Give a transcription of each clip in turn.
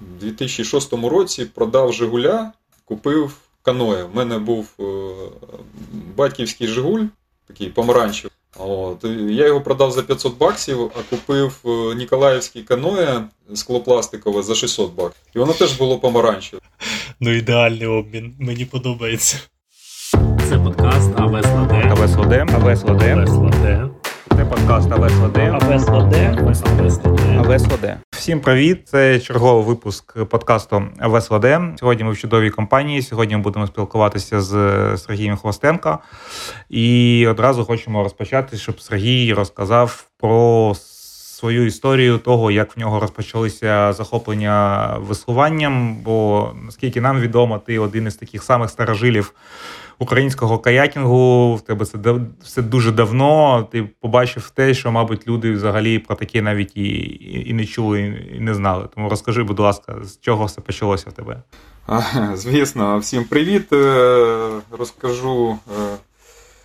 У 2006 році продав Жигуля, купив каноє. У мене був е, батьківський Жигуль, такий помаранчевий. От. Я його продав за 500 баксів, а купив е, Ніколаївський каноє склопластикове за 600 баксів. І воно теж було помаранчеве. Ну, ідеальний обмін, мені подобається. Це подкаст АВСЛД. АВСЛД, АВСЛД, АВСЛД. Це подкаст. АВСЛД. АВСЛД. Всім привіт! Це черговий випуск подкасту АВСЛД. Сьогодні ми в чудовій компанії. Сьогодні ми будемо спілкуватися з Сергієм Хвостенко. І одразу хочемо розпочати, щоб Сергій розказав про свою історію того, як в нього розпочалися захоплення веслуванням. Бо наскільки нам відомо, ти один із таких самих старожилів українського каякінгу. В тебе це все дуже давно. Ти побачив те, що, мабуть, люди взагалі про таке навіть і, і, не чули, і не знали. Тому розкажи, будь ласка, з чого все почалося в тебе? Звісно, всім привіт. Е, Розкажу, е,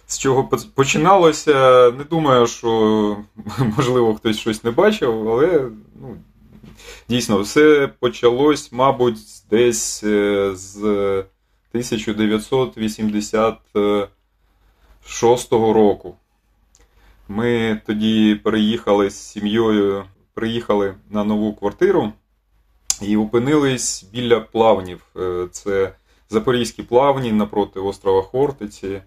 з чого починалося. Не думаю, що можливо хтось щось не бачив, але ну, дійсно все почалось, мабуть, десь е, з 1986 року. Ми тоді переїхали з сім'єю, приїхали на нову квартиру і опинились біля плавнів. Е, Це Запорізькі плавні напроти острова Хортиці.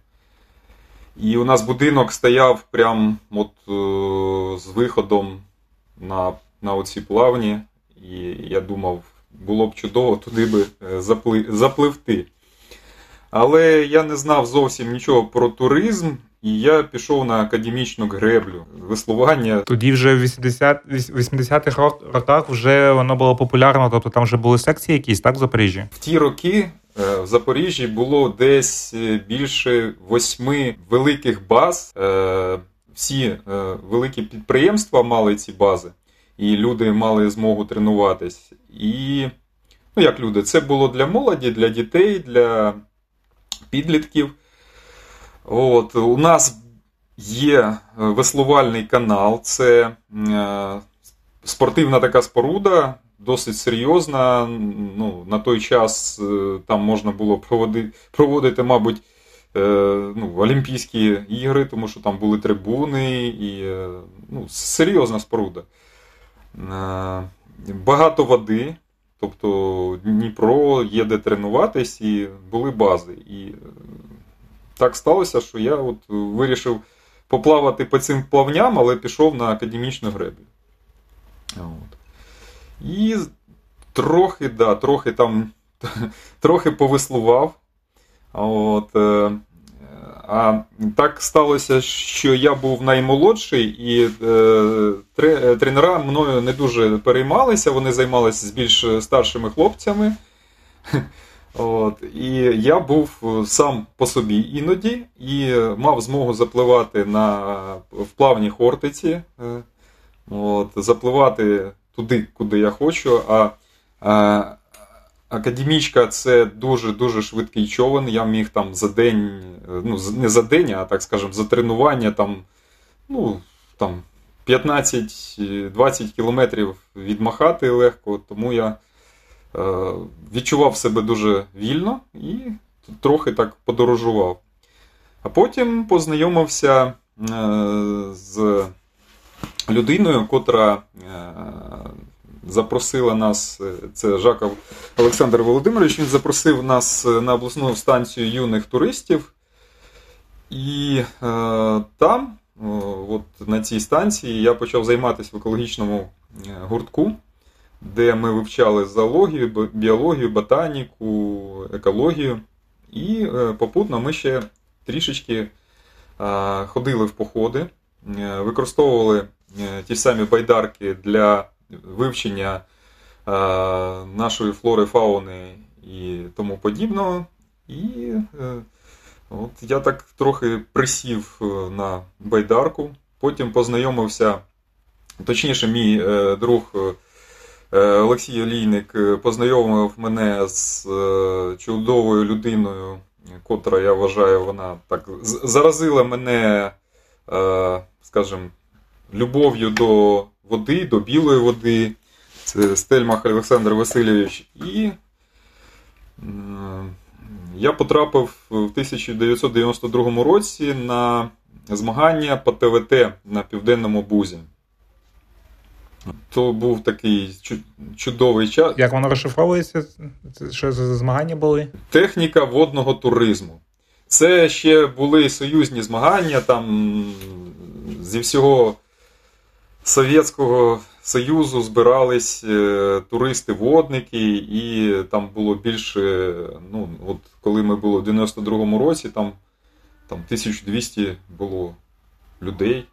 І у нас будинок стояв прям от е, з виходом на, на оці плавні. І я думав, було б чудово туди би е, запли, запливти. Але я не знав зовсім нічого про туризм, і я пішов на академічну греблю, веслування. Тоді вже в 80 80-х роках вже воно було популярно, тобто там вже були секції якісь, так, в Запоріжжі? В ті роки е, в Запоріжжі було десь е, більше восьми великих баз. Е, Всі великі підприємства мали ці бази, і люди мали змогу тренуватись. І, ну як люди, це було для молоді, для дітей, для підлітків. От, у нас є е, веслувальний канал, це е, спортивна така споруда, досить серйозна. Ну, на той час е, там можна було проводити, проводити мабуть, ну, Олімпійські ігри, тому що там були трибуни і ну, серйозна споруда. Багато води, тобто Дніпро є де тренуватись, і були бази. І е, так сталося, що я от вирішив поплавати по цим плавням, але пішов на академічну греблю. От. І трохи, да, трохи там трохи повеслував. От, е, а так сталося, що я був наймолодший, і е, е, тренера мною не дуже переймалися, вони займалися з більш старшими хлопцями. От, і я був сам по собі іноді і мав змогу запливати на, в плавній Хортиці. е, От, запливати туди, куди я хочу. А, а академічка це дуже-дуже швидкий човен. Я міг там за день, е, ну, не за день, а так скажемо, за тренування там, ну, там 15-20 кілометрів відмахати легко, тому я е, відчував себе дуже вільно і трохи так подорожував. А потім познайомився е, з людиною, котра е, запросила нас, е, це Жаков Олександр Володимирович, він запросив нас е, на обласну станцію юних туристів. І е, там, е, от на цій станції, я почав займатися в екологічному е, гуртку, де ми вивчали зоологію, біологію, ботаніку, екологію. І е, попутно ми ще трішечки ходили в походи, використовували ті самі байдарки для вивчення е, нашої флори, фауни і тому подібного. І е, от я так трохи присів е, на байдарку, потім познайомився, точніше, мій друг Олексій Олійник познайомив мене з чудовою людиною, котра, я вважаю, вона так заразила мене, скажімо, любов'ю до води, до білої води. Це Стельмах Олександр Васильович. І я потрапив в 1992 році на змагання по ТВТ на Південному Бузі. То був такий чудовий час. Як воно розшифровується? Що за змагання були? Техніка водного туризму. Це ще були союзні змагання там зі всього Совєтського Союзу збирались е, туристи-водники, і там було більше. Ну, от коли ми були в 92-му році, там, там 1200 було людей.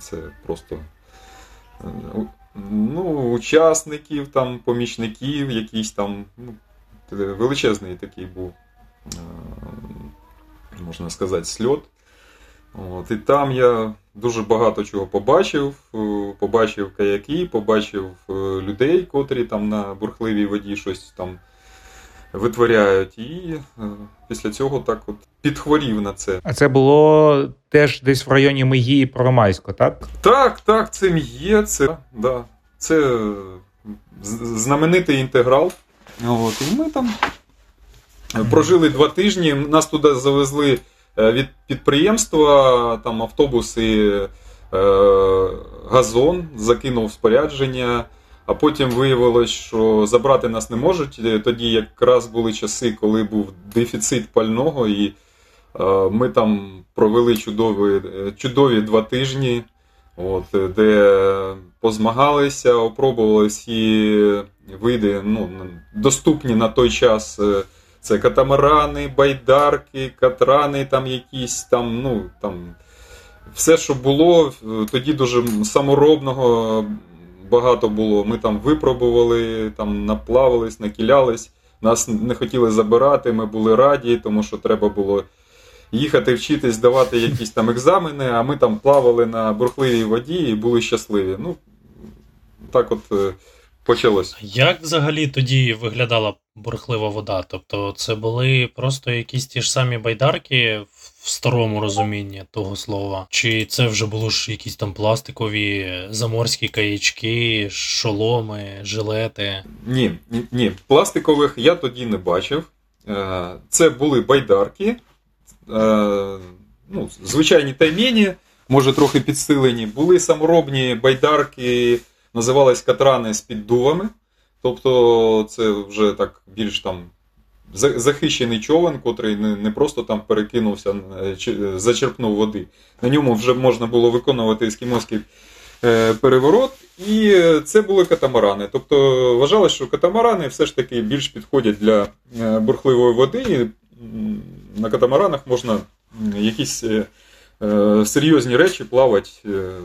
Це просто е, ну, учасників, там, помічників, якісь там. Ну, величезний такий був, е, можна сказати, сльот. От, і там я дуже багато чого побачив. Е, Побачив каяки, побачив е, людей, котрі там на бурхливій воді щось там витворяють. І е, після цього так от підхворів на це. А це було теж десь в районі Миї і так? Так, так, це є, це, да, це знаменитий інтеграл. От, і ми там прожили два тижні. Нас туди завезли від підприємства, там автобуси, е, газон, закинув спорядження. А потім виявилось, що забрати нас не можуть. Е, Тоді якраз були часи, коли був дефіцит пального, і е, ми там провели чудові, е, чудові два тижні, от, е, де позмагалися, опробували всі види, ну, доступні на той час. Це катамарани, байдарки, катрани, там якісь там, ну там все, що було, тоді дуже саморобного багато було. Ми там випробували, там наплавались, накілялись. Нас не хотіли забирати, ми були раді, тому що треба було їхати вчитись, здавати якісь там екзамени, а ми там плавали на бурхливій воді і були щасливі. Ну, так от е, почалось. Як взагалі тоді виглядала бурхлива вода? Тобто це були просто якісь ті ж самі байдарки в старому розумінні того слова? Чи це вже були ж якісь там пластикові заморські каячки, шоломи, жилети? Ні, ні, ні, пластикових я тоді не бачив. Е, Це були байдарки, е, ну, звичайні таймені, може трохи підсилені. Були саморобні байдарки, називались катрани з піддувами. Тобто це вже так більш там захищений човен, котрий не, просто там перекинувся, е, е, зачерпнув води. На ньому вже можна було виконувати ескімоський е, переворот, і це були катамарани. Тобто вважалося, що катамарани все ж таки більш підходять для бурхливої води. І на катамаранах можна якісь серйозні речі плавати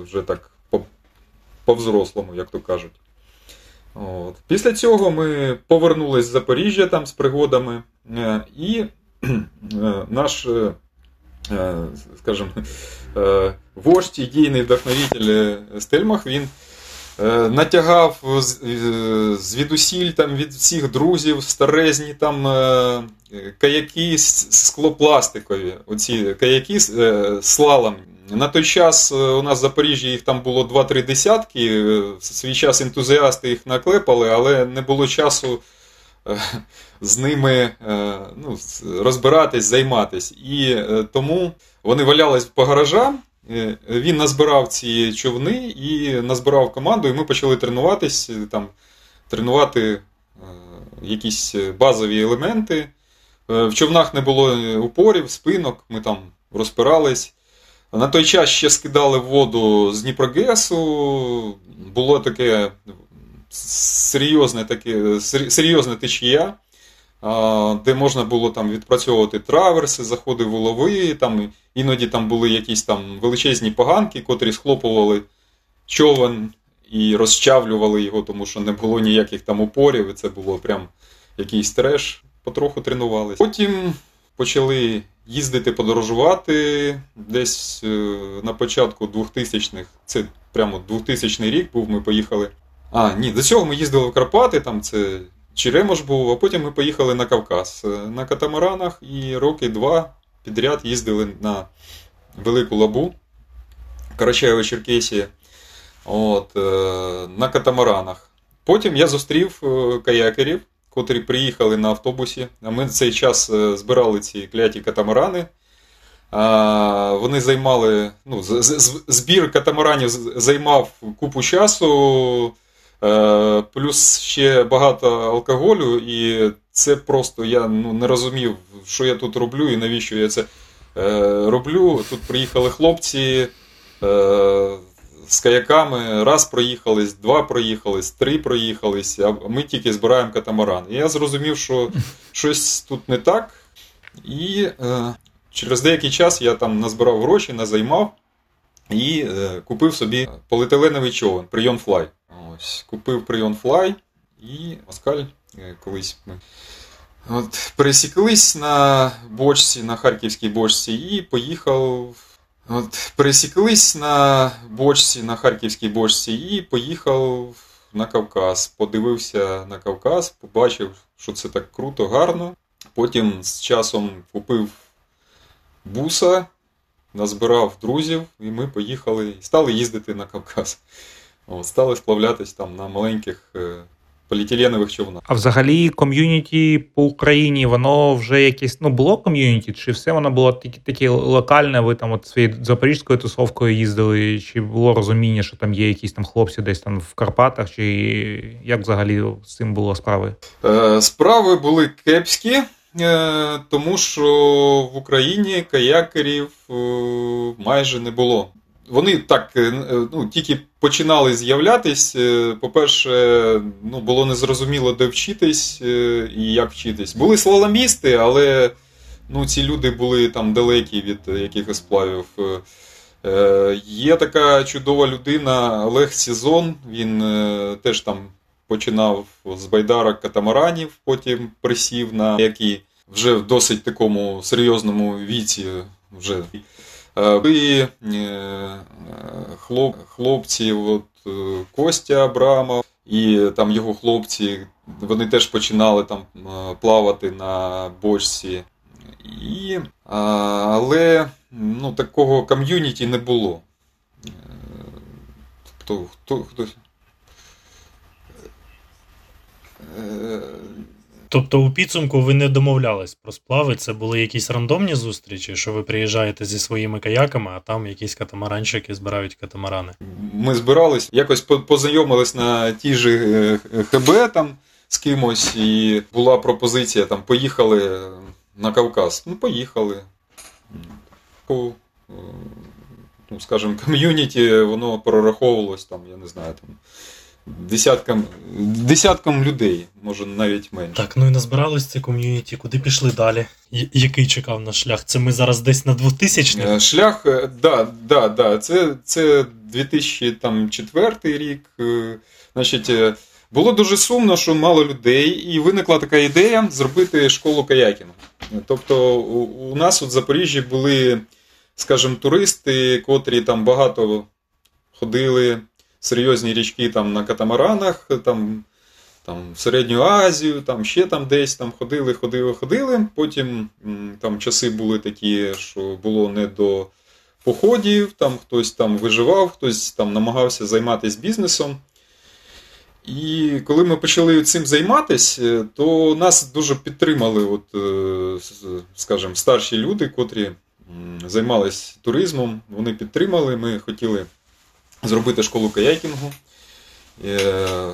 вже так по-взрослому, як то кажуть. От. Після цього ми повернулись з Запоріжжя там з пригодами, е, і е, наш, е, скажімо, вождь, ідейний вдохновитель е, Стельмах, він натягав звідусіль там, від всіх друзів старезні там каяки склопластикові. Оці каяки слалом. На той час е, у нас в Запоріжжі їх там було 2-3 десятки. е, В свій час ентузіасти їх наклепали, але не було часу е, з ними ну, розбиратись, займатись. І тому вони валялись по гаражам. Він назбирав ці човни і назбирав команду, і ми почали тренуватись, там, тренувати якісь базові елементи. В човнах не було упорів, спинок, ми там розпирались. На той час ще скидали воду з Дніпрогесу, було таке серйозне, таке, серйозне течія, де можна було там відпрацьовувати траверси, заходи в улови, там, іноді там були якісь там величезні поганки, котрі схлопували човен і розчавлювали його, тому що не було ніяких там упорів, і це було прям якийсь треш. Потроху тренувалися. Потім почали їздити, подорожувати десь е, на початку 2000-х. Це прямо 2000 рік був, ми поїхали. А, ні, до цього ми їздили в Карпати, там це Черемош був, а потім ми поїхали на Кавказ е, на катамаранах і роки два підряд їздили на Велику Лабу, Карачаєво Черкесія. Е, на катамаранах. Потім я зустрів каякерів, котрі приїхали на автобусі. А ми в цей час е, збирали ці кляті катамарани. Вони займали. Ну, збір катамаранів займав купу часу, е, плюс ще багато алкоголю, і це просто я ну, не розумів, що я тут роблю і навіщо я це е, роблю. Тут приїхали хлопці. З каяками раз проїхались, два проїхались, три проїхались, а ми тільки збираємо катамаран. І я зрозумів, що щось тут не так. І е, через деякий час я там назбирав гроші, назаймав і е, купив собі поліетиленовий човен, Прийон Флай. Ось, купив Прийон Флай і Москаль е, колись ми. От, пересіклись на бочці, на харківській бочці, і поїхав От пересіклись на бочці, на харківській бочці, і поїхав на Кавказ. Подивився на Кавказ, побачив, що це так круто, гарно. Потім з часом купив буса, назбирав друзів, і ми поїхали і стали їздити на Кавказ. От, стали сплавлятись там на маленьких е, поліетиленових човнах. А взагалі ком'юніті по Україні, воно вже якесь ну було ком'юніті, чи все воно було тільки таке локальне? Ви там от своєю запорізькою тусовкою їздили, чи було розуміння, що там є якісь там хлопці десь там в Карпатах, чи як взагалі з цим було справи? Е, Справи були кепські, е, тому що в Україні каякерів е, майже не було. Вони так е, ну, тільки починали з'являтись. Е, По-перше, ну, було незрозуміло, де вчитись е, і як вчитись. Були слаломісти, але ну, ці люди були там далекі від якихось сплавів. Е, Е, Є така чудова людина Олег Сізон. Він е, теж там починав з байдарок катамаранів, потім присів на які вже в досить такому серйозному віці вже. Е, Були е, хлоп, хлопці, от, е, Костя Абрамов і там його хлопці, вони теж починали там плавати на бочці. І, але ну, такого ком'юніті не було. Е, Хто, хто, хто, Е, Тобто у підсумку ви не домовлялись про сплави, це були якісь рандомні зустрічі, що ви приїжджаєте зі своїми каяками, а там якісь катамаранщики збирають катамарани. Ми збирались, якось познайомились на тій же е, ХБ там з кимось, і була пропозиція там поїхали на Кавказ. Ну, поїхали. Ну, скажімо, ком'юніті воно прораховувалось там, я не знаю, там. Десяткам, десяткам людей, може навіть менше. Так, ну і назбирались це ком'юніті, куди пішли далі? Я- який чекав наш шлях? Це ми зараз десь на 2000 Е, Шлях, е, да, да, да, це, це 2004 рік. е, Значить, було дуже сумно, що мало людей, і виникла така ідея зробити школу каякінгу. Тобто, у, у нас в Запоріжжі були, скажімо, туристи, котрі там багато ходили, серйозні річки там на катамаранах, там, там в Середню Азію, там ще там десь там ходили, ходили, ходили. Потім там часи були такі, що було не до походів, там хтось там виживав, хтось там намагався займатися бізнесом. І коли ми почали цим займатися, то нас дуже підтримали, от, е, скажімо, старші люди, котрі займалися туризмом. Вони підтримали. Ми хотіли зробити школу каякінгу. Е,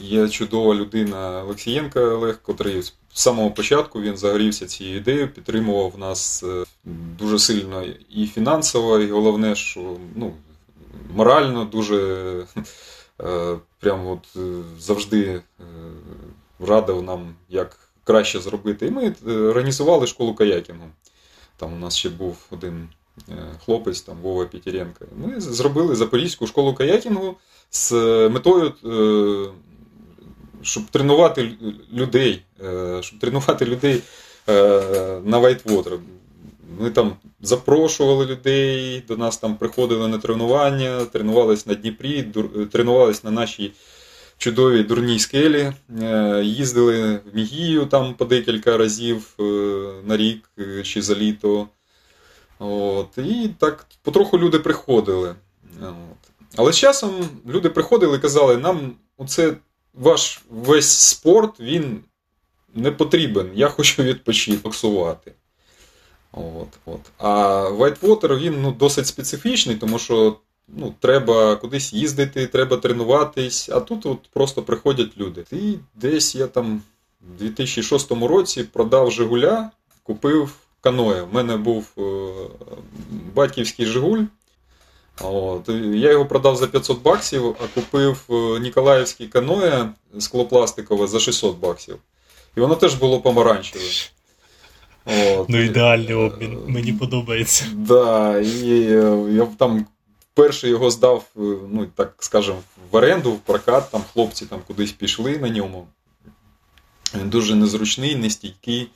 Є чудова людина Олексієнка Олег, котрий з самого початку він загорівся цією ідеєю, підтримував нас е, дуже сильно і фінансово, і головне, що ну, морально дуже е, прям от завжди радив нам, як краще зробити. І ми організували школу каякінгу. Там у нас ще був один хлопець, там Вова Петеренко. Ми зробили Запорізьку школу каякінгу з метою, е, щоб тренувати людей, е, щоб тренувати людей е, на Whitewater. Ми там запрошували людей, до нас там приходили на тренування, тренувались на Дніпрі, тренувались на нашій чудовій дурній скелі, е, їздили в Мігію там по декілька разів е, на рік е, чи за літо. От, і так потроху люди приходили. От. Але з часом люди приходили і казали, нам оце ваш весь спорт він не потрібен. Я хочу відпочити, боксувати. От, от. А Whitewater він ну, досить специфічний, тому що ну, треба кудись їздити, треба тренуватись, а тут от просто приходять люди. І десь я там в 2006 році продав Жигуля, купив каноє. У мене був е, батьківський Жигуль. От. Я його продав за 500 баксів, а купив е, Ніколаївський каноє склопластикове за 600 баксів. І воно теж було помаранчеве. От. Ну, ідеальний обмін, мені подобається. Да, і е, я там вперше його здав, ну так скажемо, в оренду, в прокат, там хлопці там кудись пішли на ньому. Він дуже незручний, нестійкий.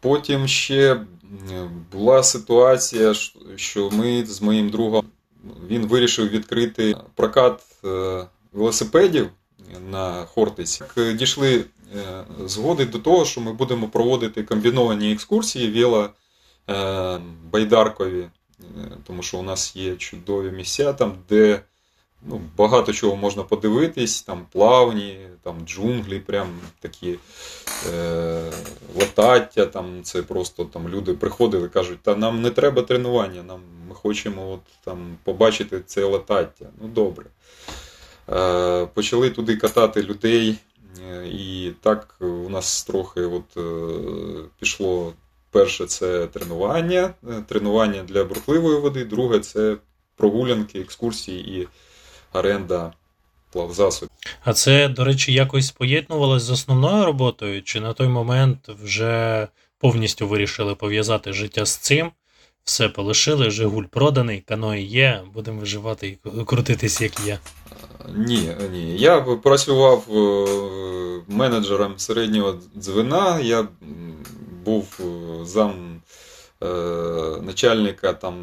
Потім ще була ситуація, що- ми з моїм другом він вирішив відкрити прокат е, велосипедів на Хортиці. Дійшли е, згоди до того, що ми будемо проводити комбіновані екскурсії вело е, байдаркові, тому що у нас є чудові місця, там, де ну, багато чого можна подивитись, там плавні, там джунглі, прям такі е, латаття, там це просто там люди приходили, кажуть, та нам не треба тренування, нам ми хочемо от, там, побачити це латаття. Ну добре. Е, почали туди катати людей, е, і так у нас трохи от, е, пішло. Перше це тренування, е, тренування для бурхливої води, друге це прогулянки, екскурсії і оренда плавзасобів. А це, до речі, якось поєднувалось з основною роботою, чи на той момент вже повністю вирішили пов'язати життя з цим? Все полишили, Жигуль проданий, каної є, будемо виживати і крутитись, як є. Ні, ні. Я працював е, менеджером середнього дзвена. Я був е, зам начальника там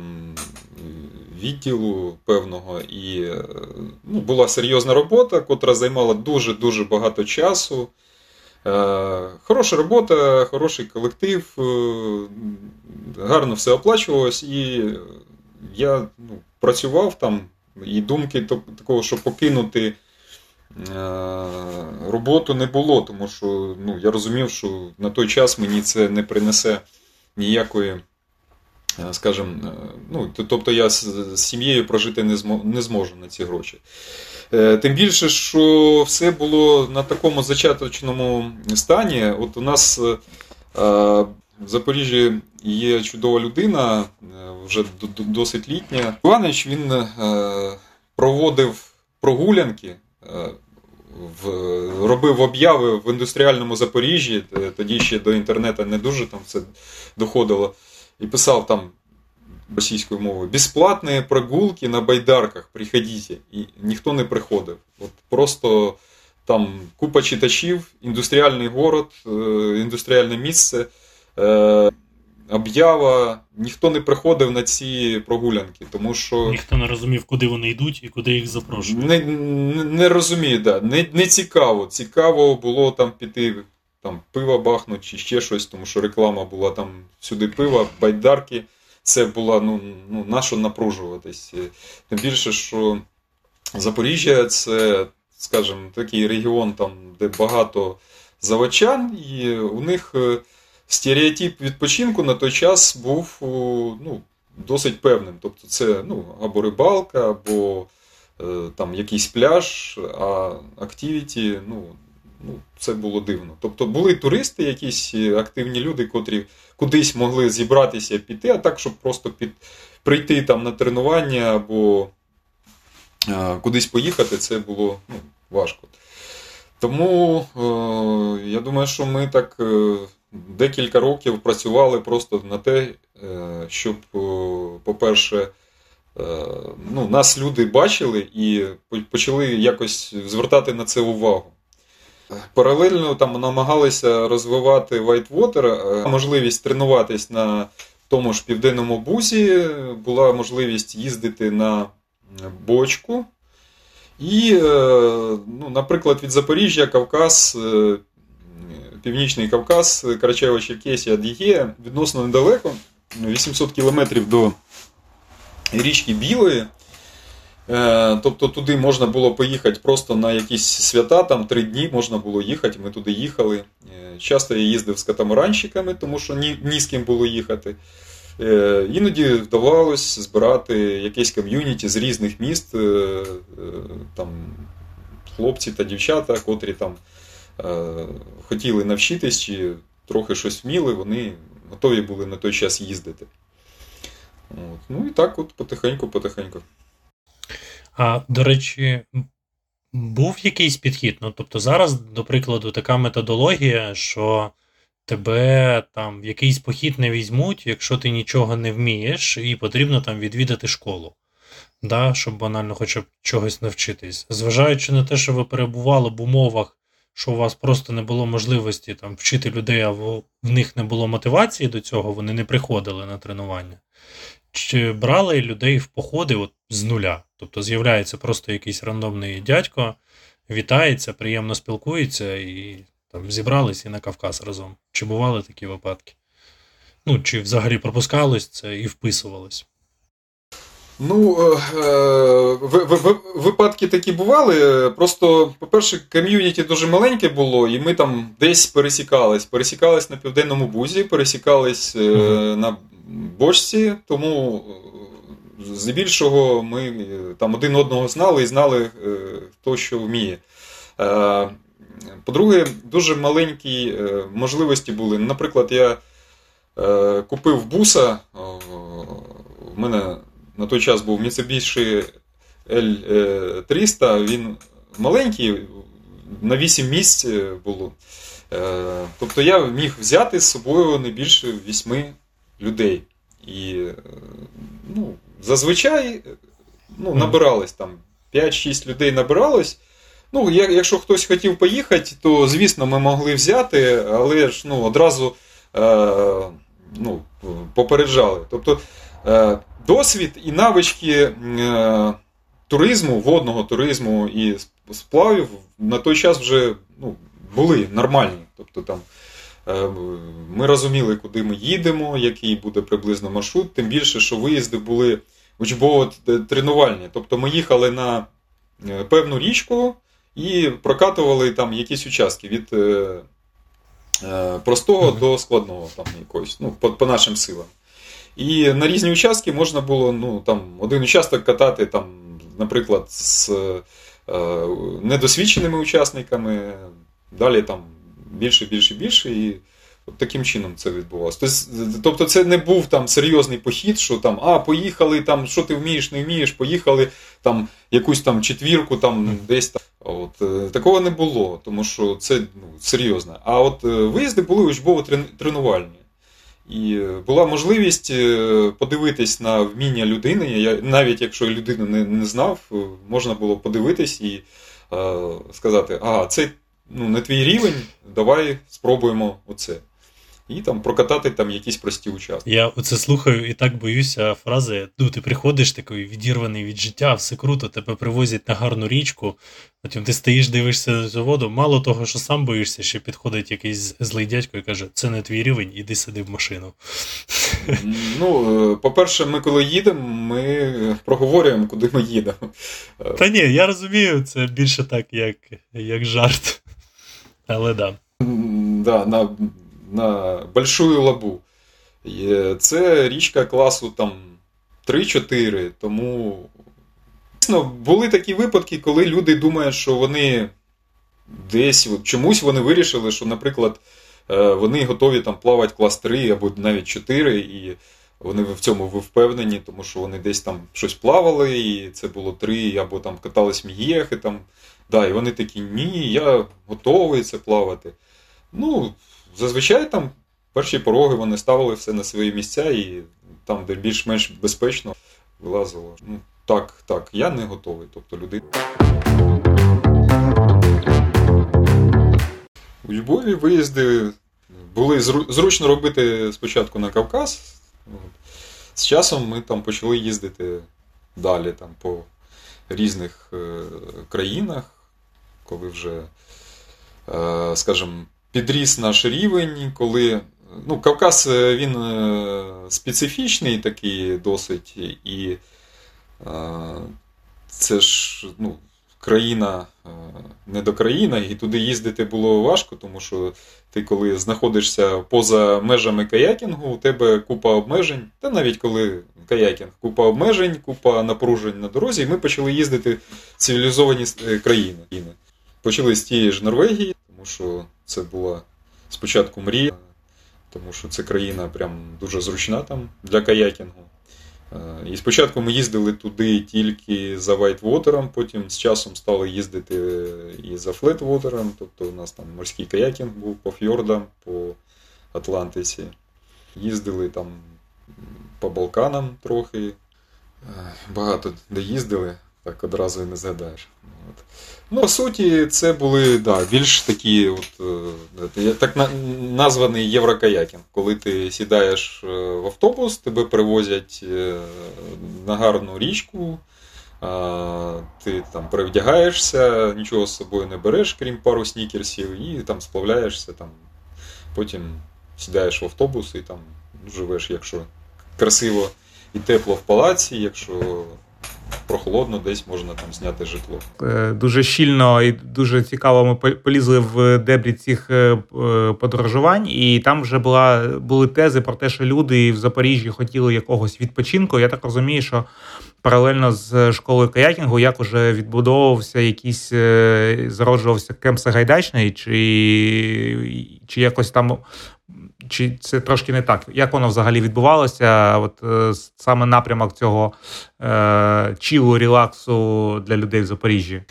відділу певного, і е, ну, була серйозна робота, котра займала дуже-дуже багато часу. Е, Хороша робота, хороший колектив, е, гарно все оплачувалось, і я ну, працював там, і думки такого, що покинути е, роботу не було, тому що ну, я розумів, що на той час мені це не принесе ніякої, е, скажімо, е, ну, тобто я з, сім'єю прожити не, змо, не зможу на ці гроші. Е, Тим більше, що все було на такому зачаточному стані. От у нас в Запоріжжі є чудова людина, вже досить літня. Іванич він проводив прогулянки, в, робив обяви в індустріальному Запоріжжі, е, тоді ще до інтернету не дуже там це доходило, і писав там російською мовою безплатні прогулки на байдарках, приходіть. І ніхто не приходив. От просто там купа читачів, індустріальний город, е, індустріальне місце. Об'ява, ніхто не приходив на ці прогулянки, тому що Ніхто не розумів, куди вони йдуть і куди їх запрошують. не, не, не розумію, да. не, не цікаво. Цікаво було там піти там, пива бахнути чи ще щось, тому що реклама була там сюди пива, байдарки. Це була ну, ну нащо напружуватись. Тим більше, що Запоріжжя це, скажімо, такий регіон, там, де багато заводчан, і у них е, стереотип відпочинку на той час був ну, досить певним. Тобто це ну, або рибалка, або е, там якийсь пляж, а активіті, ну, ну, це було дивно. Тобто були туристи, якісь е, активні люди, котрі кудись могли зібратися піти, а так, щоб просто під, прийти там на тренування або е, кудись поїхати, це було ну, важко. Тому е, я думаю, що ми так е, декілька років працювали просто на те, е, щоб, е, по-перше, е, ну, нас люди бачили і почали якось звертати на це увагу. Паралельно там намагалися розвивати Whitewater, можливість тренуватись на тому ж південному бузі, була можливість їздити на бочку. І, ну, наприклад, від Запоріжжя, Кавказ, Північний Кавказ, Карачаєво-Черкесія, Адігея відносно недалеко, 800 кілометрів до річки Білої. Е, Тобто туди можна було поїхати просто на якісь свята, там три дні можна було їхати, ми туди їхали. Е, Часто я їздив з катамаранщиками, тому що ні, ні з ким було їхати. Е, Іноді вдавалось збирати якесь ком'юніті з різних міст, там хлопці та дівчата, котрі там хотіли навчитись чи трохи щось вміли, вони готові були на той час їздити. От. Ну і так, от потихеньку-потихеньку. А до речі, був якийсь підхід? Ну, тобто зараз, до прикладу, така методологія, що тебе там в якийсь похід не візьмуть, якщо ти нічого не вмієш, і потрібно там відвідати школу. Да, щоб банально хоча б чогось навчитись. Зважаючи на те, що ви перебували в умовах, що у вас просто не було можливості там вчити людей, або в них не було мотивації до цього, вони не приходили на тренування. Чи брали людей в походи от з нуля? Тобто з'являється просто якийсь рандомний дядько, вітається, приємно спілкується і там зібрались і на Кавказ разом. Чи бували такі випадки? Ну, чи взагалі пропускалось це і вписувалось? Ну, е, е, ви- ви- ви- випадки такі бували. Просто, по-перше, ком'юніті дуже маленьке було, і ми там десь пересікались. Пересікались на південному бузі, пересікались Мгм. на бочці, тому здебільшого ми там один одного знали і знали, хто що вміє. По-друге, дуже маленькі можливості були. Наприклад, я купив буса. У мене на той час був Mitsubishi L300, він маленький, на 8 місць е, було. Е, Тобто я міг взяти з собою не більше 8 людей. І е, ну, зазвичай ну, набиралось там 5-6 людей набиралось. Ну, якщо хтось хотів поїхати, то звісно ми могли взяти, але ж ну, одразу е, ну, попереджали. Тобто е, досвід і навички е, туризму, водного туризму і сплавів на той час вже ну, були нормальні. Тобто там е, ми розуміли, куди ми їдемо, який буде приблизно маршрут, тим більше, що виїзди були учбово-тренувальні. Тобто ми їхали на е, певну річку і прокатували там якісь участки від простого до складного, там якогось, ну, по, по нашим силам. І на різні участки можна було ну, там, один участок катати, там, наприклад, з е, недосвідченими учасниками, далі там більше, більше, більше. І от таким чином це відбувалося. Тобто, це не був там серйозний похід, що там, а, поїхали, там, що ти вмієш, не вмієш, поїхали там якусь там четвірку, там десь там. От, е, такого не було, тому що це ну, серйозно. А от е, виїзди були учбово-тренувальні. І була можливість е, подивитись на вміння людини. Я, навіть якщо людину не, не знав, е, можна було подивитись і е, сказати: ага, це ну, не твій рівень, давай спробуємо оце. І там прокатати там якісь прості участки. Я оце слухаю і так боюся фрази. Ну, ти приходиш такий відірваний від життя, все круто, тебе привозять на гарну річку. Потім ти стоїш, дивишся на цю воду. Мало того, що сам боїшся, ще підходить якийсь злий дядько і каже: це не твій рівень, іди сиди в машину. Ну, е, по-перше, ми коли їдемо, ми проговорюємо, куди ми їдемо. Та ні, я розумію, це більше так, як, як жарт. Але да. Да, на, на Большую Лабу. Це річка класу там 3-4, тому. Звісно, були такі випадки, коли люди думають, що вони десь чомусь вони вирішили, що, наприклад, е, вони готові там плавати клас 3 або навіть 4, і вони в цьому впевнені, тому що вони десь там щось плавали, і це було 3, або там катались мієхи. Там, да, і вони такі, ні, я готовий це плавати. Ну, зазвичай там перші пороги вони ставили все на свої місця, і там, де більш-менш безпечно, вилазило. Ну, так, так, я не готовий. Тобто людина. У Львові виїзди були зручно робити спочатку на Кавказ. З часом ми там почали їздити далі там, по різних е, країнах, коли вже, е, скажімо, підріс наш рівень, коли. Ну, Кавказ е, він е, специфічний такий досить, і е, це ж ну, країна не до країна, і туди їздити було важко, тому що ти, коли знаходишся поза межами каякінгу, у тебе купа обмежень, та навіть коли каякінг, купа обмежень, купа напружень на дорозі, і ми почали їздити в цивілізовані країни. Почали з тієї ж Норвегії, тому що це була спочатку мрія, тому що це країна прям дуже зручна там для каякінгу. Е, І спочатку ми їздили туди тільки за вайтвотером, потім з часом стали їздити і за флетвотером, тобто у нас там морський каякінг був по фьордам, по Атлантиці. Їздили там по Балканам трохи. Е, Багато де їздили, так одразу і не згадаєш. От. Ну, по суті, це були да, більш такі, от, е, так названий єврокаякінг. Коли ти сідаєш е, в автобус, тебе привозять е, на гарну річку, ти там перевдягаєшся, нічого з собою не береш, крім пару снікерсів, і там сплавляєшся, там, потім сідаєш в автобус і там живеш, якщо красиво і тепло в палаці, якщо прохолодно, десь можна там зняти житло. Е, Дуже щільно і дуже цікаво ми полізли в дебрі цих е, е, подорожувань, і там вже була, були тези про те, що люди в Запоріжжі хотіли якогось відпочинку. Я так розумію, що паралельно з школою каякінгу як уже відбудовувався якийсь, зароджувався кемп Сагайдачний, чи, чи якось там. Чи це трошки не так? Як воно взагалі відбувалося? От е, саме напрямок цього е, чілу, релаксу для людей в Запоріжжі?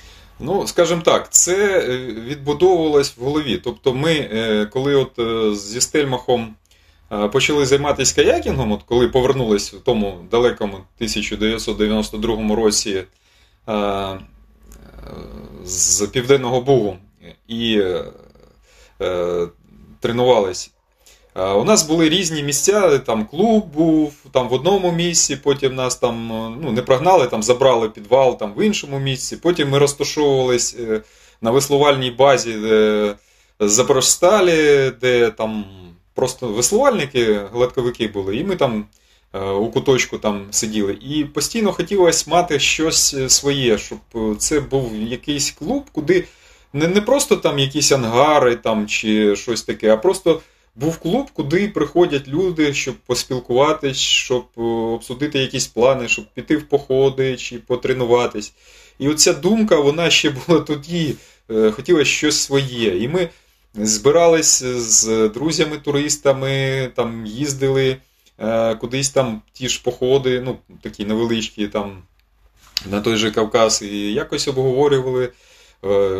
Ну, скажімо так, це е, відбудовувалось в голові. Тобто, ми, е, коли от зі Стельмахом почали займатися каякінгом, от коли повернулись в тому далекому 1992 році з Південного Бугу і тренувались. Е, У нас були різні місця, там клуб був там в одному місці, потім нас там е, ну, не прогнали, там забрали підвал там в іншому місці. Потім ми розташовувались е, на веслувальній базі Запорожсталі, де там просто веслувальники, гладковики були, і ми там у куточку там сиділи. І постійно хотілося мати щось своє, щоб це був якийсь клуб, куди не, не просто там якісь ангари там, чи щось таке, а просто був клуб, куди приходять люди, щоб поспілкуватись, щоб е, обсудити якісь плани, щоб піти в походи чи потренуватись. І оця думка, вона ще була тоді, е, хотілося щось своє. І ми збирались з друзями-туристами, там їздили е, кудись там ті ж походи, ну, такі невеличкі, там на той же Кавказ, і якось обговорювали,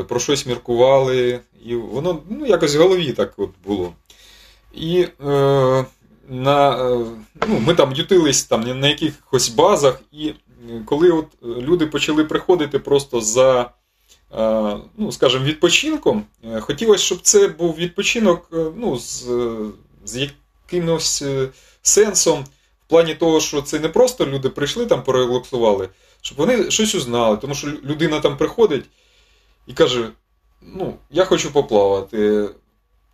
про щось міркували, і воно ну, якось в голові так от було. І е, на, е, ну, ми там ютились там на якихось базах, і е, коли от е, люди почали приходити просто за, е, ну, скажімо, відпочинком, е, хотілося, щоб це був відпочинок ну, з, з якимось сенсом, в плані того, що це не просто люди прийшли там, порелаксували, щоб вони щось узнали. Тому що людина там приходить і каже: ну, я хочу поплавати.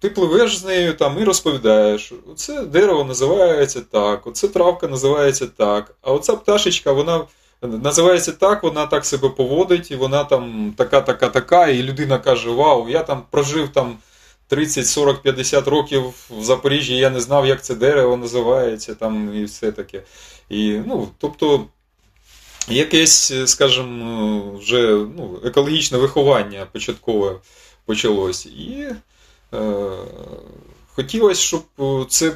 Ти пливеш з нею там і розповідаєш, оце дерево називається так, оце травка називається так, а оця пташечка, вона називається так, вона так себе поводить, і вона там така, така, така, і людина каже: Вау, я там прожив там 30, 40, 50 років в Запоріжжі, я не знав, як це дерево називається, там і все таке. І, ну, тобто, якесь, скажімо, вже ну, екологічне виховання початкове почалось. І хотілося, щоб це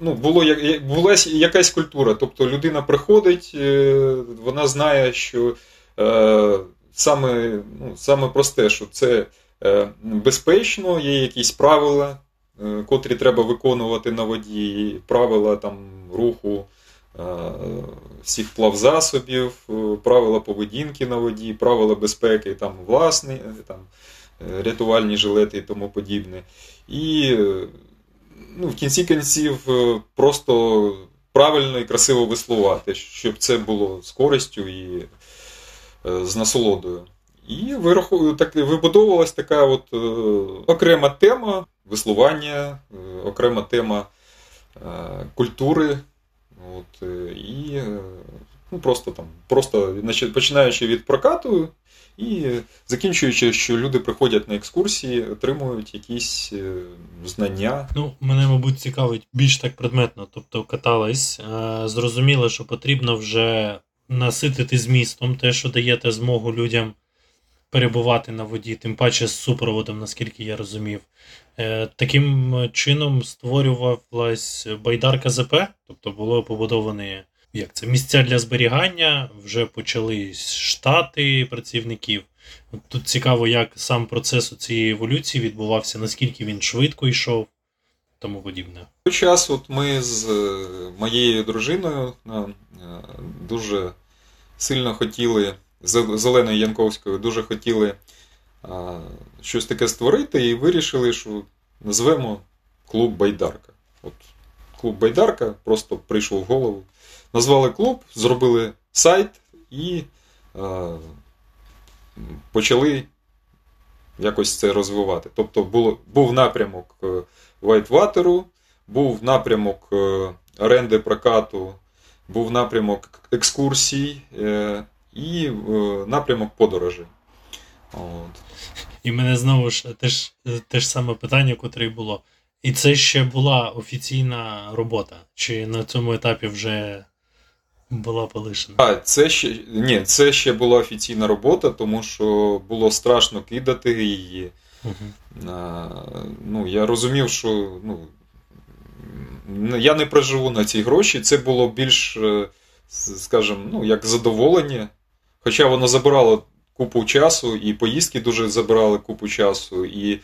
ну, було, була якась культура. Тобто людина приходить, е, вона знає, що е, саме, ну, саме просте, що це е, безпечно, є якісь правила, е, котрі треба виконувати на воді, правила там, руху. е, Всіх плавзасобів, е, правила поведінки на воді, правила безпеки, там власні, е, там, е, рятувальні жилети і тому подібне. І е, ну, в кінці кінців е, просто правильно і красиво веслувати, щоб це було з користю і е, з насолодою. І так, вибудовувалась така от, е, окрема тема веслування, е, окрема тема е, культури. От, е, і е, Ну, просто там, просто починаючи від прокату і закінчуючи, що люди приходять на екскурсії, отримують якісь е, знання. Ну, мене, мабуть, цікавить більш так предметно. Тобто катались, е, зрозуміло, що потрібно вже наситити змістом те, що даєте змогу людям перебувати на воді, тим паче з супроводом, наскільки я розумів. Е, Таким чином створювалась байдарка ЗП, тобто було побудовані як це, місця для зберігання, вже почали штати працівників. Тут цікаво, як сам процес цієї еволюції відбувався, наскільки він швидко йшов, тому подібне. Той час от ми з е, моєю дружиною е, дуже сильно хотіли, з з Оленою Янковською, дуже хотіли е, щось таке створити і вирішили, що назвемо клуб Байдарка. От клуб Байдарка просто прийшов в голову. Назвали клуб, зробили сайт і е, почали якось це розвивати. Тобто було, був напрямок Вайтватеру, був напрямок е, оренди прокату, був напрямок екскурсій е, і е, напрямок подорожей. От. І мене знову ж те ж, те ж саме питання, котре було. І це ще була офіційна робота? Чи на цьому етапі вже була полишена? А, це ще ні, це ще була офіційна робота, тому що було страшно кидати її. Угу. А, ну, я розумів, що ну, я не проживу на ці гроші. Це було більш, е, скажімо, ну, як задоволення. Хоча воно забирало купу часу, і поїздки дуже забирали купу часу. І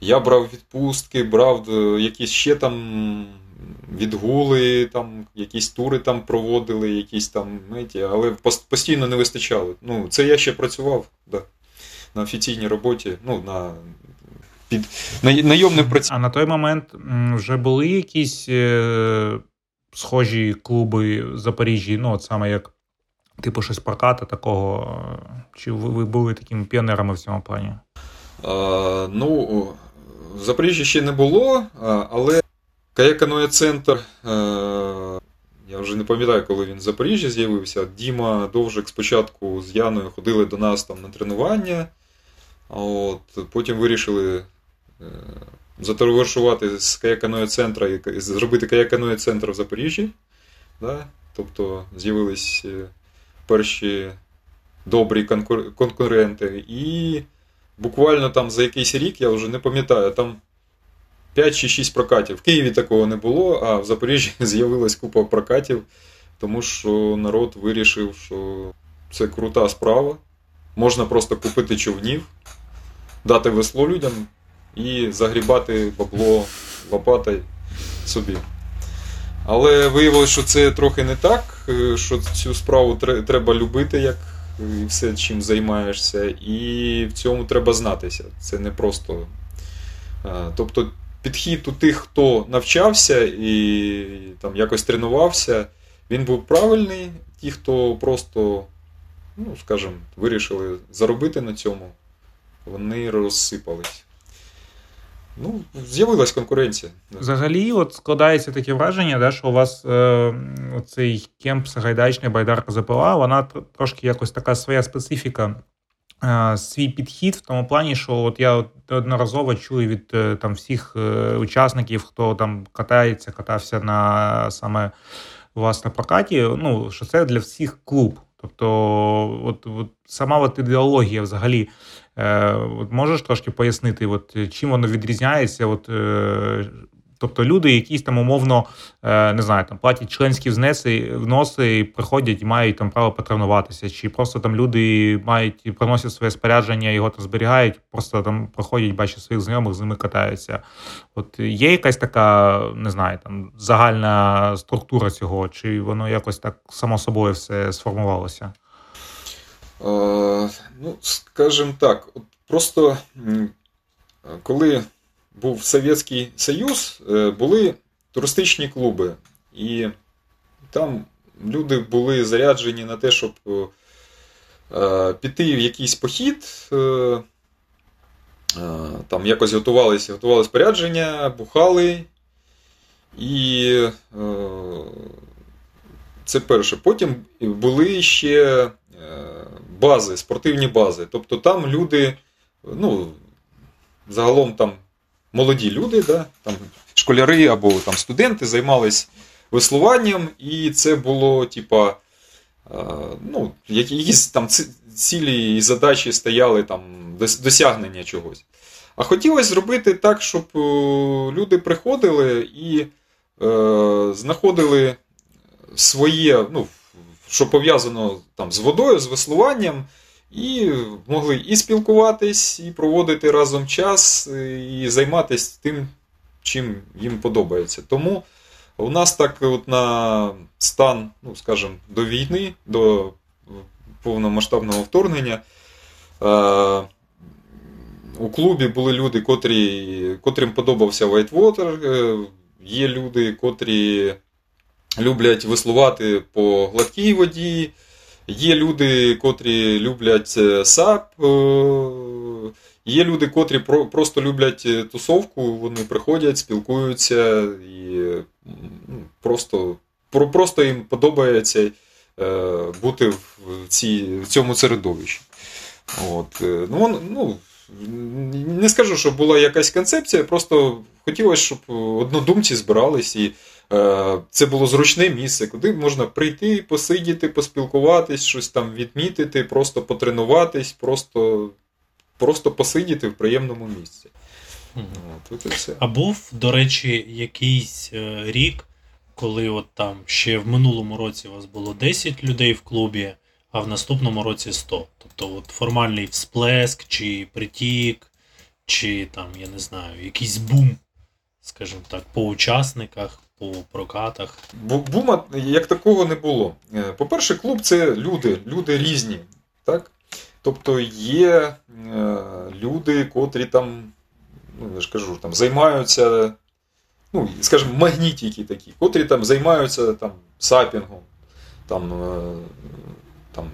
я брав відпустки, брав е, якісь ще там відгули, там, якісь тури там проводили, якісь там, знаєте, але постійно не вистачало. Ну, це я ще працював да, на офіційній роботі, ну, на під найомним працівником. А на той момент вже були якісь е, схожі клуби в Запоріжжі, ну, от саме як типу щось проката такого. Чи ви, ви були такими піонерами в цьому плані? А, ну, в Запоріжжі ще не було, але Каяканоє центр, е, я вже не пам'ятаю, коли він в Запоріжжі з'явився. Діма Довжик спочатку з Яною ходили до нас там на тренування. От, потім вирішили е, затоваришувати з каяканоє центра і зробити каяканоє центр в Запоріжжі. Да? Тобто з'явились е, перші добрі конкур- конкуренти. І буквально там за якийсь рік, я вже не пам'ятаю, там 5 чи 6 прокатів. В Києві такого не було, а в Запоріжжі з'явилась купа прокатів, тому що народ вирішив, що це крута справа. Можна просто купити човнів, дати весло людям і загрібати бабло лопатою собі. Але виявилося, що це трохи не так, е, що цю справу треба любити, як і все, чим займаєшся, і в цьому треба знатися. Це не просто. е, Тобто підхід у тих, хто навчався і там якось тренувався, він був правильний. Ті, хто просто, ну, скажімо, вирішили заробити на цьому, вони розсипались. Ну, з'явилась конкуренція. Взагалі, от складається таке враження, да, що у вас е, цей кемп Сагайдачний байдарка ЗПЛА, вона трошки якось така своя специфіка, свій підхід в тому плані, що от я одноразово чую від е, там всіх е, учасників, хто там катається, катався на саме вас на прокаті, ну що це для всіх клуб. Тобто, от, от сама от ідеологія взагалі. Е, от можеш трошки пояснити, от, е, чим воно відрізняється? От, е, тобто люди якісь там умовно е, не знаю, там платять членські внеси, вноси і приходять і мають там право потренуватися, чи просто там люди мають приносять своє спорядження, його там зберігають, просто там проходять, бачать своїх знайомих, з ними катаються. От є якась така, не знаю, там загальна структура цього, чи воно якось так само собою все сформувалося? Е, ну, скажімо так, от просто коли був Совєтський Союз, е, були туристичні клуби, і там люди були заряджені на те, щоб е, піти в якийсь похід, е, там якось готувалися, готували спорядження, бухали і це перше. Потім були ще бази, спортивні бази. Тобто там люди, ну, загалом там молоді люди, да, там школяри або там студенти займались веслуванням, і це було, типа, е, ну, якісь там цілі і задачі стояли там досягнення чогось. А хотілося зробити так, щоб е, люди приходили і е, знаходили своє, ну, що пов'язано там з водою, з веслуванням, і могли і спілкуватись, і проводити разом час, і займатися тим, чим їм подобається. Тому у нас так от на стан, ну, скажімо, до війни, до повномасштабного вторгнення. Е, у клубі були люди, котрі, котрим подобався Whitewater, е, Є люди, котрі люблять веслувати по гладкій воді. Є люди, котрі люблять е, сап. Є люди, котрі просто люблять тусовку, вони приходять, спілкуються і просто просто їм подобається бути в цій, в цьому середовищі. От. Ну, ну, Не скажу, що була якась концепція, просто хотілося, щоб однодумці збирались і е, це було зручне місце, куди можна прийти, посидіти, поспілкуватись, щось там відмітити, просто потренуватись, просто просто посидіти в приємному місці. От, от А був, до речі, якийсь е, рік, коли от там ще в минулому році у вас було 10 людей в клубі а в наступному році 100. Тобто от формальний всплеск, чи притік, чи там, я не знаю, якийсь бум, скажімо так, по учасниках, по прокатах. Бума як такого не було. Е, по-перше, клуб це люди, люди різні. так? Тобто є е, люди, котрі там, ну я ж кажу, там займаються, ну, скажімо, магнітики такі, котрі там займаються там сапінгом, там е, там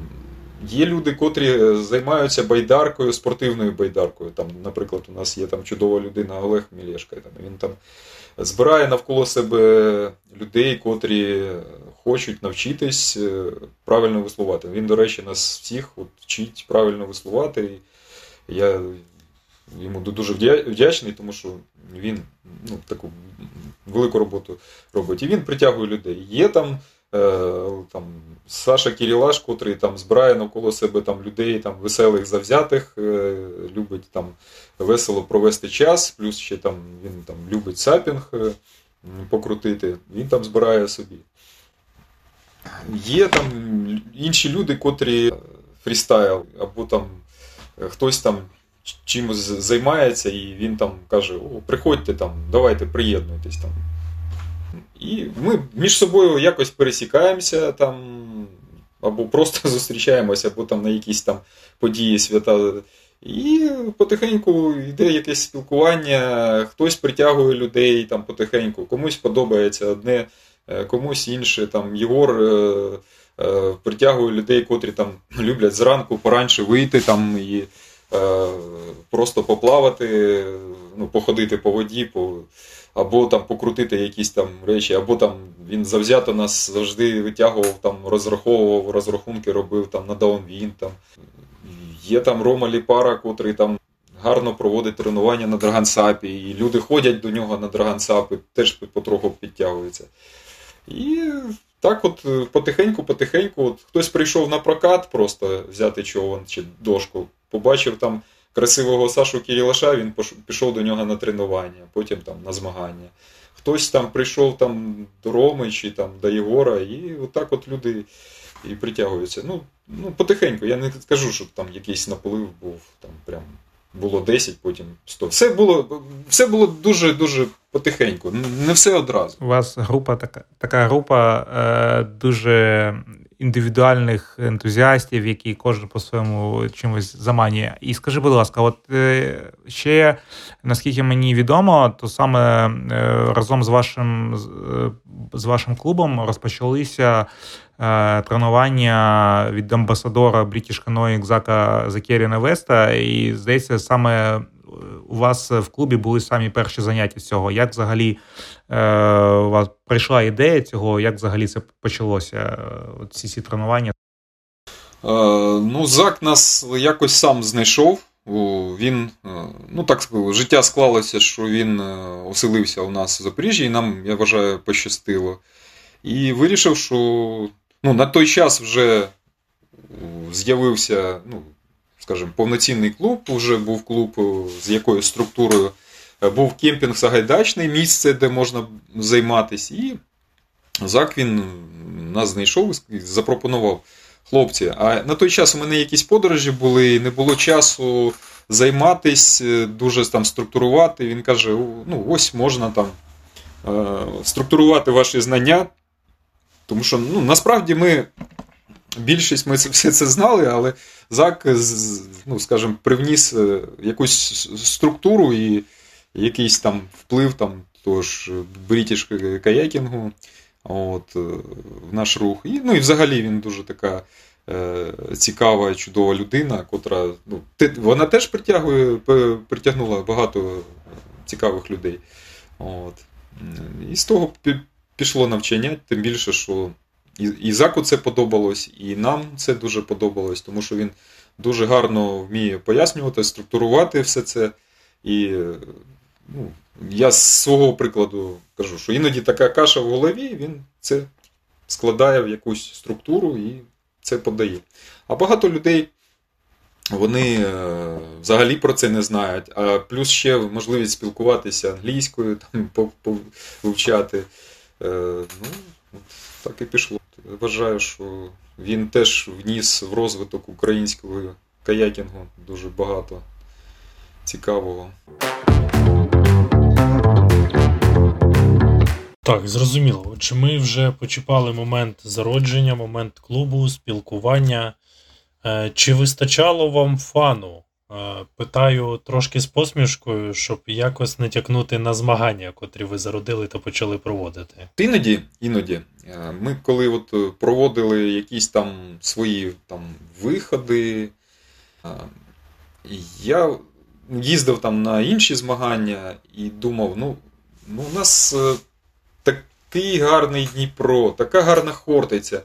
Є люди, котрі е, займаються байдаркою, спортивною байдаркою. Там, Наприклад, у нас є там чудова людина Олег Мілєшка. Там, Він там збирає навколо себе людей, котрі хочуть навчитись е, правильно веслувати. Він, до речі, нас всіх от, вчить правильно веслувати. І я йому дуже вдячний, тому що він ну, таку велику роботу робить. І він притягує людей. Є там там, Саша Кірілаш, котрий там збирає навколо себе там, людей там, веселих, завзятих, е, любить там весело провести час, плюс ще там він там любить сапінг е, покрутити, він там збирає собі. Є там інші люди, котрі фрістайл, або там хтось там чимось займається, і він там каже: О, приходьте там, давайте приєднуйтесь там. І ми між собою якось пересікаємося там, або просто зустрічаємося, або там на якісь там події свята. І потихеньку йде якесь спілкування, хтось притягує людей там потихеньку, комусь подобається одне, е, комусь інше. Там Єгор е, е, притягує людей, котрі там люблять зранку поранше вийти там і е, просто поплавати, ну, походити по воді. по або там покрутити якісь там речі, або там він завзято нас завжди витягував, там розраховував, розрахунки робив там на даунвін. Там. Є там Рома Ліпара, котрий там гарно проводить тренування на Драгансапі, і люди ходять до нього на Драгансапи, теж потроху підтягуються. І так от потихеньку-потихеньку, от хтось прийшов на прокат, просто взяти човен чи дошку, побачив там красивого Сашу Кірілаша, він пішов до нього на тренування, потім там на змагання. Хтось там прийшов там до Роми чи там до Єгора, і отак от люди і притягуються. Ну, ну потихеньку, я не скажу, що там якийсь наплив був, там прям було 10, потім 100. Все було все було дуже-дуже потихеньку, не все одразу. У вас група така така група е, дуже індивідуальних ентузіастів, які кожен по-своєму чимось заманює. І скажи, будь ласка, от е, ще наскільки мені відомо, то саме е, разом з вашим з вашим клубом розпочалися тренування від амбасадора British Canoeing Зака Закеріна Веста. І здається, саме у вас в клубі були самі перші заняття цього. Як взагалі е, у вас прийшла ідея цього, як взагалі це почалося? е, Ці всі тренування? Е, Ну, Зак нас якось сам знайшов. Він, е, ну так життя склалося, що він е, оселився у нас в Запоріжжі, і нам, я вважаю, пощастило. І вирішив, що ну, на той час вже е, з'явився, ну, скажімо, повноцінний клуб, вже був клуб е, з якоюсь структурою. Е, Був кемпінг Сагайдачний, місце, де можна займатися. І Зак він нас знайшов і запропонував. Хлопці, а на той час у мене якісь подорожі були, не було часу займатися, дуже там структурувати. Він каже: ну, ось можна там е, структурувати ваші знання. Тому що ну, насправді ми більшість ми це, все це знали, але Зак, ну, скажімо, привніс е, якусь структуру і якийсь там вплив там, того ж брітіш каякінгу от, е, в наш рух. І, ну і взагалі він дуже така е, цікава, чудова людина, котра ну, вона теж притягує, притягнула багато цікавих людей. От. І з того пішло навчання, тим більше, що і, і Заку це подобалось, і нам це дуже подобалось, тому що він дуже гарно вміє пояснювати, структурувати все це. І ну, я з свого прикладу кажу, що іноді така каша в голові, він це складає в якусь структуру і це подає. А багато людей вони е, взагалі про це не знають, а плюс ще можливість спілкуватися англійською, там, вивчати. Е, ну, так і пішло. Вважаю, що він теж вніс в розвиток українського каякінгу дуже багато цікавого. Так, зрозуміло. Отже, ми вже почіпали момент зародження, момент клубу, спілкування. Е, Чи вистачало вам фану? Е, Питаю трошки з посмішкою, щоб якось натякнути на змагання, котрі ви зародили та почали проводити. Іноді, іноді, е, ми коли от е, проводили якісь там свої там виходи, я їздив там на інші змагання і думав, ну, ну у нас такий гарний Дніпро, така гарна Хортиця.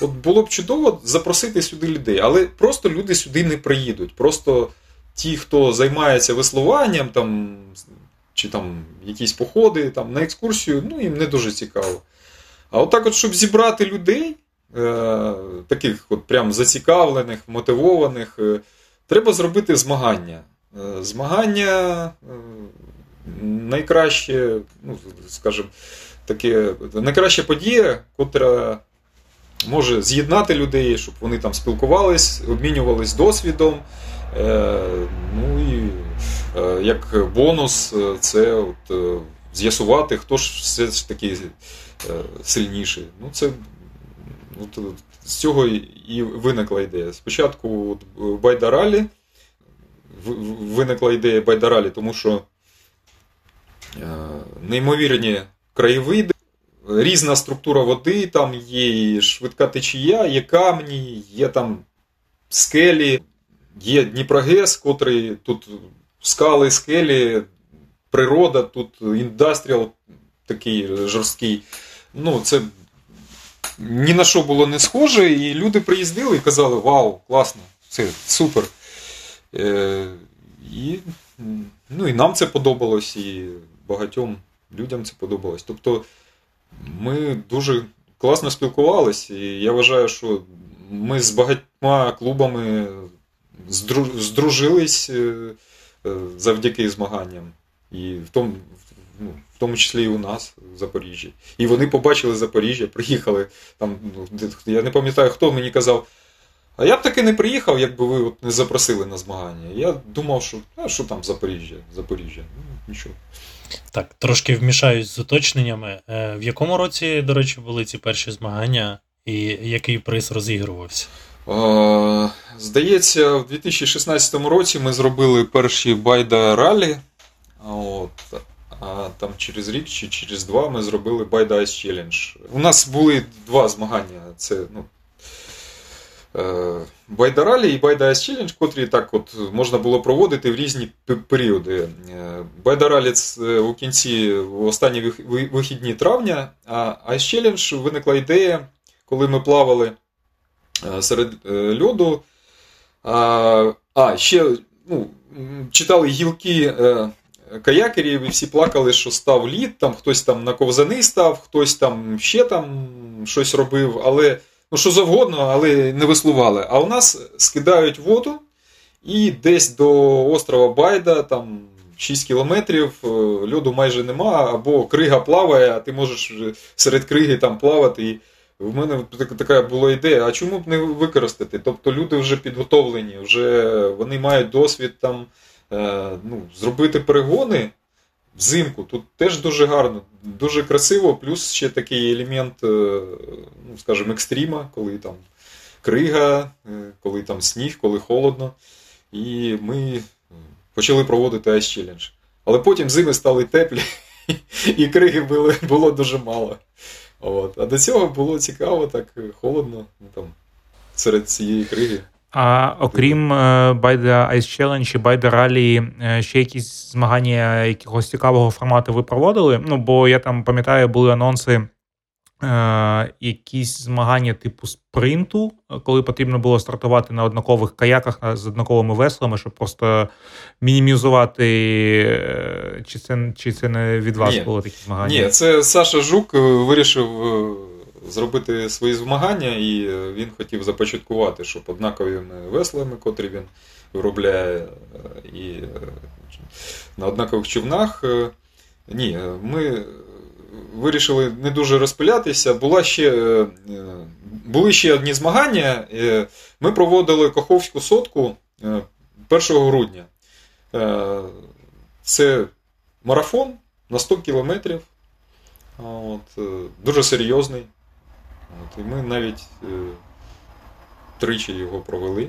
От було б чудово запросити сюди людей, але просто люди сюди не приїдуть. Просто ті, хто займається веслуванням, там, чи там якісь походи там, на екскурсію, ну їм не дуже цікаво. А от так, от, щоб зібрати людей, е, таких от прям зацікавлених, мотивованих, е, треба зробити змагання. Е, змагання е, найкраще, ну, скажімо, найкраща подія, котра може з'єднати людей, щоб вони там спілкувались, обмінювались досвідом. Е, ну і е, як бонус, е, це от, з'ясувати, хто ж все ж таки сильніший. Ну, це от, з цього і- виникла ідея. Спочатку от, байдаралі, виникла ідея байдаралі, тому що неймовірні краєвиди, різна структура води, там є і швидка течія, є камні, є там скелі, є Дніпрогес, котрий тут скали, скелі, природа, тут індастріал такий жорсткий. Ну, це ні на що було не схоже, і люди приїздили і казали: Вау, класно, це супер. Е, і, ну, і нам це подобалось, і багатьом людям це подобалось. Тобто ми дуже класно спілкувалися, і я вважаю, що ми з багатьма клубами здружились е, е, завдяки змаганням. І в тому, ну, в тому числі і у нас в Запоріжжі. І вони побачили Запоріжжя, приїхали там. Ну, я не пам'ятаю, хто мені казав. А я б таки не приїхав, якби ви от не запросили на змагання. Я думав, що а що там Запоріжжя? Запоріжжя. Ну, нічого. Так, трошки вмішаюсь з уточненнями. Е, В якому році, до речі, були ці перші змагання, і який приз розігрувався? Е, Здається, в 2016 році ми зробили перші байда ралі. От. А там через рік чи через два ми зробили Байда Ice Challenge. У нас були два змагання. Це ну, е, Байдаралі і Байда Ice Challenge, котрі так от можна було проводити в різні періоди. Е, Байдаралі у кінці в останні вихідні травня, а Ice Challenge виникла ідея, коли ми плавали серед е, льоду. А, ще ну, читали гілки е, каякерів, і всі плакали, що став лід, там хтось там на ковзани став, хтось там ще там щось робив, але ну що завгодно, але не веслували. А у нас скидають воду, і десь до острова Байда, там 6 кілометрів, е, льоду майже нема, або крига плаває, а ти можеш е, серед криги там плавати. І в мене така була ідея, а чому б не використати? Тобто люди вже підготовлені, вже вони мають досвід там е, ну, зробити перегони взимку. Тут теж дуже гарно, дуже красиво, плюс ще такий елемент, е, ну, скажімо, екстріма, коли там крига, е, коли там сніг, коли холодно. І ми почали проводити Ice Challenge. Але потім зими стали теплі, і криги було дуже мало. От. А до цього було цікаво, так е, холодно ну, там, серед цієї криги. А окрім е, Байда Ice Challenge і Байда Ралі, е, ще якісь змагання якогось цікавого формату ви проводили? Ну, бо я там пам'ятаю, були анонси. Е, якісь змагання типу спринту, е, коли потрібно було стартувати на однакових каяках з однаковими веслами, щоб просто мінімізувати, е, чи це, чи це не від вас Ні. було такі змагання? Ні, це Саша Жук вирішив зробити свої змагання, і він хотів започаткувати, щоб однаковими веслами, котрі він виробляє, і на однакових човнах. Ні, ми вирішили не дуже розпилятися. Була ще, е, е, були ще одні змагання. Е, Ми проводили Каховську сотку е, 1 грудня. Це марафон на 100 кілометрів. От, дуже серйозний. От, і ми навіть тричі його провели.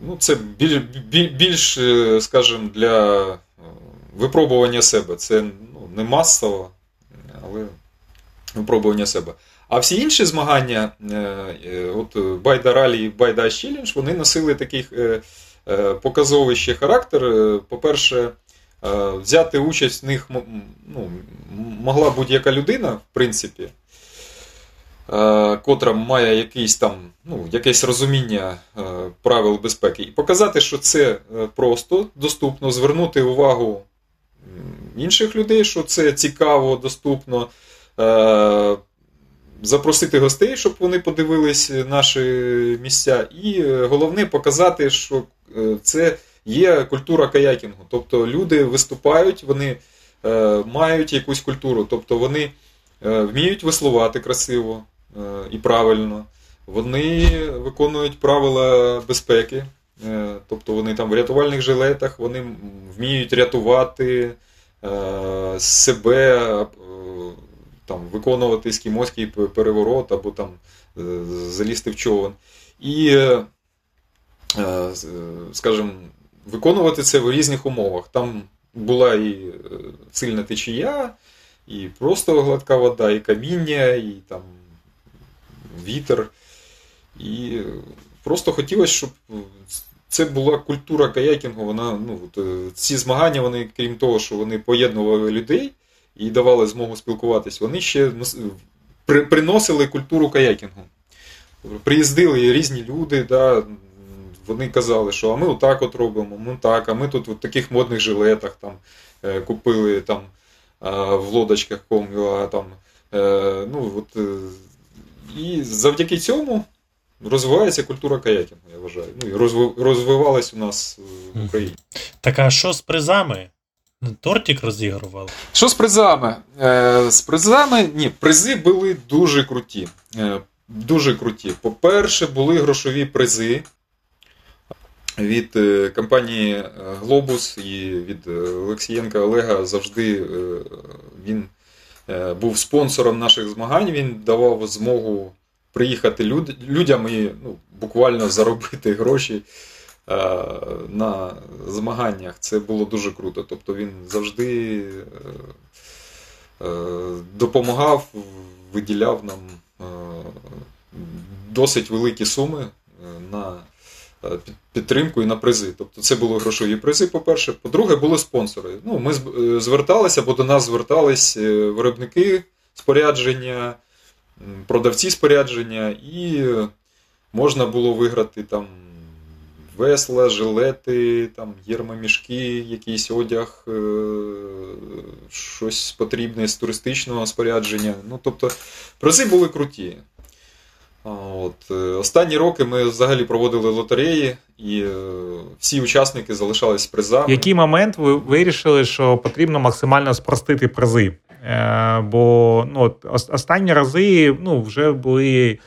Ну, це біль, біль, більш, е, скажімо, для випробування себе. Це ну, не масово, але випробування себе. А всі інші змагання, е, е, от Байда Ралі і Байда Челлендж, вони носили такий е, показовий ще характер. По-перше, Взяти участь в них ну, могла будь-яка людина, в принципі, котра має якийсь там, ну, якесь розуміння правил безпеки. І показати, що це просто доступно, звернути увагу інших людей, що це цікаво, доступно. е, Запросити гостей, щоб вони подивились наші місця. І е, головне показати, що е, це є культура каякінгу. Тобто люди виступають, вони мають якусь культуру, тобто вони вміють веслувати красиво і правильно, вони виконують правила безпеки, тобто вони там в рятувальних жилетах, вони вміють рятувати е, себе, е, там, виконувати ескімоський п- переворот або там е, залізти в човен. І, е, е, е, скажімо, виконувати це в різних умовах. Там була і е, сильна течія, і просто гладка вода, і каміння, і там вітер. І е, просто хотілося, щоб це була культура каякінгу. Вона, ну, е, ці змагання, вони, крім того, що вони поєднували людей і давали змогу спілкуватись, вони ще при- приносили культуру каякінгу. Приїздили різні люди, да, вони казали, що а ми отак от робимо, ми так, а ми тут в таких модних жилетах там е, купили там в лодочках ком'юа там. Е, ну, от, і завдяки цьому розвивається культура каякінгу, я вважаю. Ну, і розви- розвивалась у нас е, в Україні. Так а що з призами? Тортик розігрували? Що з призами? Е, з призами, ні, призи були дуже круті. Е, дуже круті. По-перше, були грошові призи від е, компанії Глобус і від Олексієнка Олега завжди е, він е, був спонсором наших змагань. Він давав змогу приїхати люд, людям і ну, буквально заробити гроші е, на змаганнях. Це було дуже круто. Тобто він завжди е, е, допомагав, виділяв нам е, досить великі суми е, на підтримку і на призи. Тобто це були грошові призи, по-перше. По-друге, були спонсори. Ну, ми зверталися, або до нас звертались виробники спорядження, продавці спорядження, і можна було виграти там весла, жилети, там єрмомішки, якийсь одяг, е, щось потрібне з туристичного спорядження. Ну, тобто, призи були круті. От. е, Останні роки ми взагалі проводили лотереї, і е, всі учасники залишались призами. Який момент ви вирішили, що потрібно максимально спростити призи? Е, бо ну, от, останні рази ну, вже були,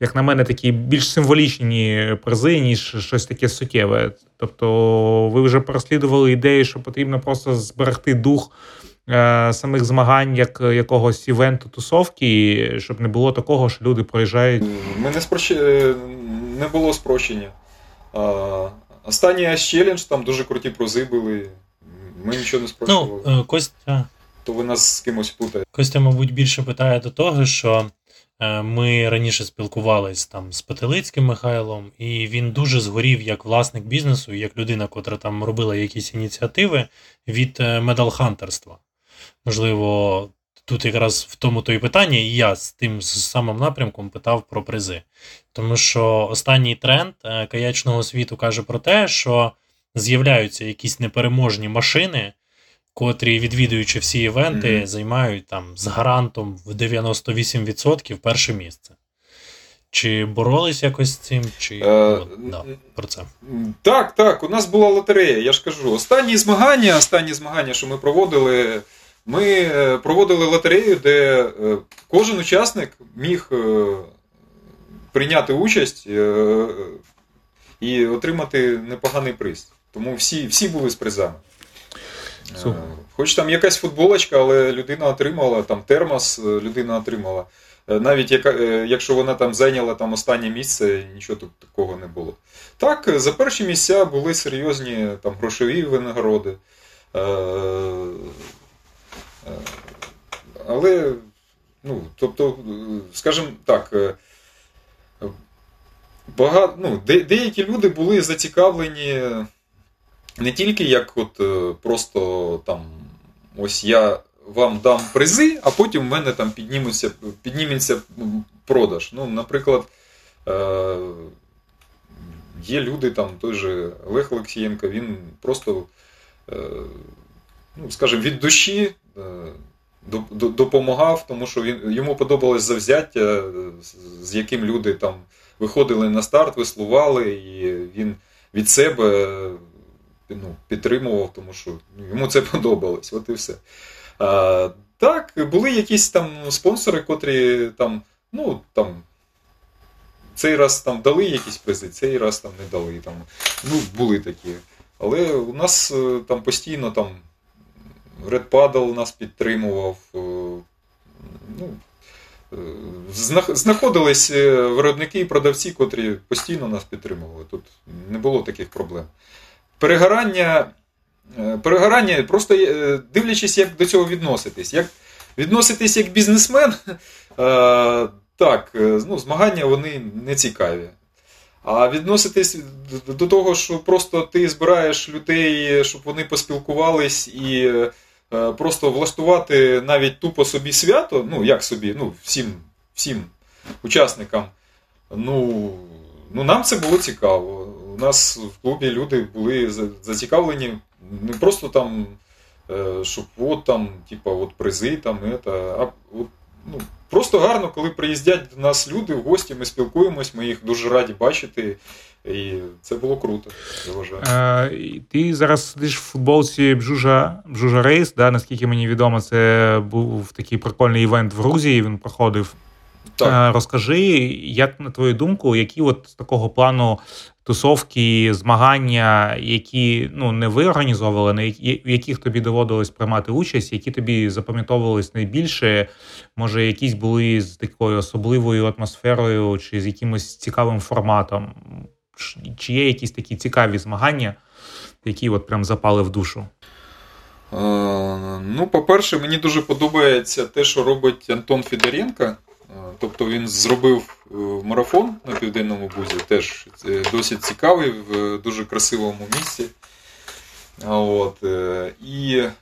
як на мене, такі більш символічні призи, ніж щось таке суттєве. Тобто, ви вже переслідували ідею, що потрібно просто зберегти дух е, самих змагань, як якогось івенту тусовки, щоб не було такого, що люди проїжджають. Ми не, спрощ... е, не було спрощення. А, останній Ice Challenge, там дуже круті призи були. Ми нічого не спрощували. Ну, Костя, То ви нас з кимось плутаєте. Костя, мабуть, більше питає до того, що е, ми раніше спілкувались там з Петелицьким Михайлом, і він дуже згорів як власник бізнесу, як людина, котра там робила якісь ініціативи від е, медалхантерства. Можливо, тут якраз в тому то і питання, і я з тим самим напрямком питав про призи. Тому що останній тренд е, каячного світу каже про те, що з'являються якісь непереможні машини, котрі, відвідуючи всі івенти, Мгм. займають там з гарантом в 98% перше місце. Чи боролись якось з цим, чи Е, ну, да, про це. Так, так, у нас була лотерея, я ж кажу. Останні змагання, останні змагання, що ми проводили, ми е, проводили лотерею, де е, кожен учасник міг е, прийняти участь е, і отримати непоганий приз. Тому всі, всі були з призами. Е, Супер. Хоч там якась футболочка, але людина отримала, там термос е, людина отримала. Е, Навіть яка, е, якщо вона там зайняла там останнє місце, нічого тут такого не було. Так, е, за перші місця були серйозні там грошові винагороди. Е, е, Але, ну, тобто, е, скажімо так, е, багато, ну, де, деякі люди були зацікавлені не тільки як от е, просто там ось я вам дам призи, а потім в мене там підніметься, підніметься продаж. Ну, наприклад, е, є люди, там той же Олег Олексієнко, він просто, е, ну, скажімо, від душі. до- до- Допомагав, тому що він йому подобалось завзяття, з- яким люди там виходили на старт, веслували, і він від себе ну, підтримував, тому що йому це подобалось. От і все. А, так, були якісь там спонсори, котрі там, ну, там, цей раз там дали якісь призи, цей раз там не дали. Там, ну, були такі. Але у нас е, там постійно там Red Paddle нас підтримував. е, Ну, е, знаходились виробники і продавці, котрі постійно нас підтримували. Тут не було таких проблем. Перегорання, е, перегорання просто е, дивлячись, як до цього відноситись. Як відноситись як бізнесмен, е, так, ну, змагання вони не цікаві. А відноситись до- того, що просто ти збираєш людей, щоб вони поспілкувались і просто влаштувати навіть тупо собі свято, ну як собі, ну всім, всім учасникам. Ну, ну нам це було цікаво. Нас в клубі люди були зацікавлені не просто там, е, щоб от там, типа, от призи, там, это, а от, ну, просто гарно, коли приїздять до нас люди в гості, ми спілкуємось, ми їх дуже раді бачити. І це було круто, я вважаю. Е, ти зараз сидиш в футболці Бжужа, Бжужа Рейс. Да, наскільки мені відомо, це був такий прикольний івент в Грузії. Він проходив. Так. Е, Розкажи, як на твою думку, які от з такого плану тусовки, змагання, які ну не ви організовували, на в яких тобі доводилось приймати участь, які тобі запам'ятовувались найбільше? Може, якісь були з такою особливою атмосферою чи з якимось цікавим форматом? Чи є якісь такі цікаві змагання, які от прям запали в душу? Е, Ну, по-перше, мені дуже подобається те, що робить Антон Федоренко. Е, тобто він зробив е, марафон на Південному Бузі, теж е, досить цікавий, в дуже красивому місці. От, е, і, е,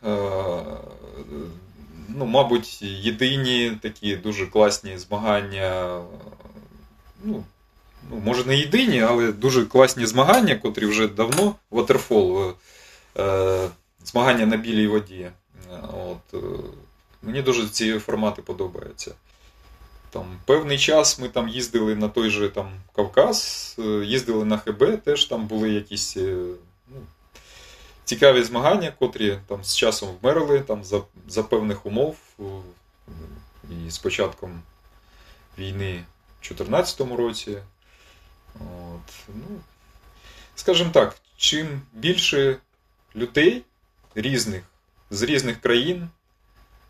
ну, мабуть, єдині такі дуже класні змагання. Ну, ну, може не єдині, але дуже класні змагання, котрі вже давно е, змагання на білій воді. От, е, мені дуже ці формати подобаються. Там, певний час ми там їздили на той же там, Кавказ, е, їздили на ХБ, теж там були якісь е, ну, цікаві змагання, котрі там з часом вмерли там, за, за певних умов. е, І з початком війни в 2014 році. От, ну, скажімо так, чим більше людей різних, з різних країн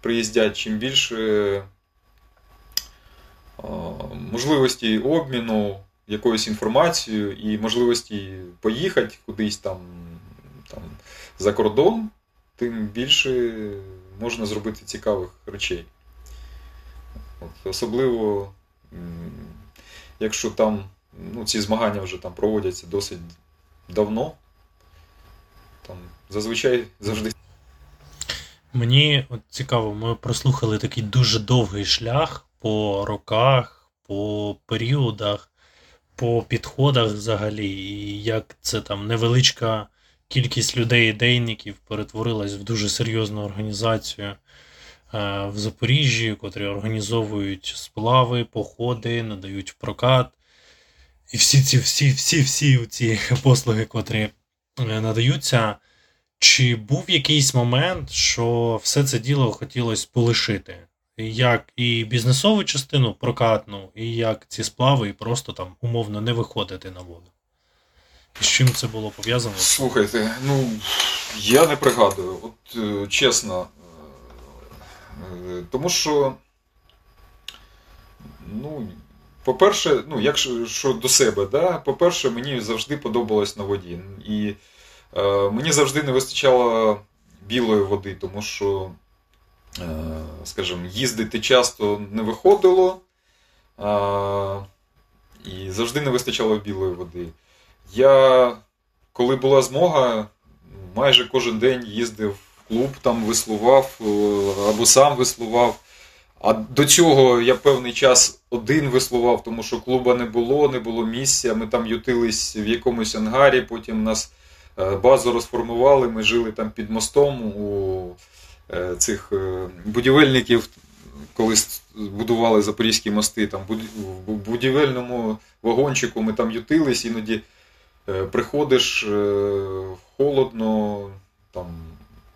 приїздять, чим більше можливості обміну якоюсь інформацією і можливості поїхати кудись там, там за кордон, тим більше можна зробити цікавих речей. От, особливо, якщо там ну, ці змагання вже там проводяться досить давно, там зазвичай завжди Мені от цікаво, ми прослухали такий дуже довгий шлях по роках, по періодах, по підходах взагалі, і як це там невеличка кількість людей-ідейників перетворилась в дуже серйозну організацію е, в Запоріжжі, котрі організовують сплави, походи, надають прокат. І всі ці всі, всі, всі ці послуги, котрі е, надаються. Чи був якийсь момент, що все це діло хотілося полишити? Як і бізнесову частину прокатну, і як ці сплави, і просто там умовно не виходити на воду? І з чим це було пов'язано? Слухайте, ну я не пригадую, от е, чесно. Е, Тому що, ну, по-перше, ну, якщо що до себе, да, по-перше, мені завжди подобалось на воді. І е, мені завжди не вистачало білої води, тому що, е, скажімо, їздити часто не виходило. Е, і завжди не вистачало білої води. Я, коли була змога, майже кожен день їздив в клуб, там веслував е, або сам веслував. А до цього я певний час один веслував, тому що клуба не було, не було місця. Ми там ютились в якомусь ангарі, потім нас е, базу розформували, ми жили там під мостом у е, цих е, будівельників, коли будували запорізькі мости. Там в будівельному вагончику ми там ютились, іноді е, приходиш е, холодно, там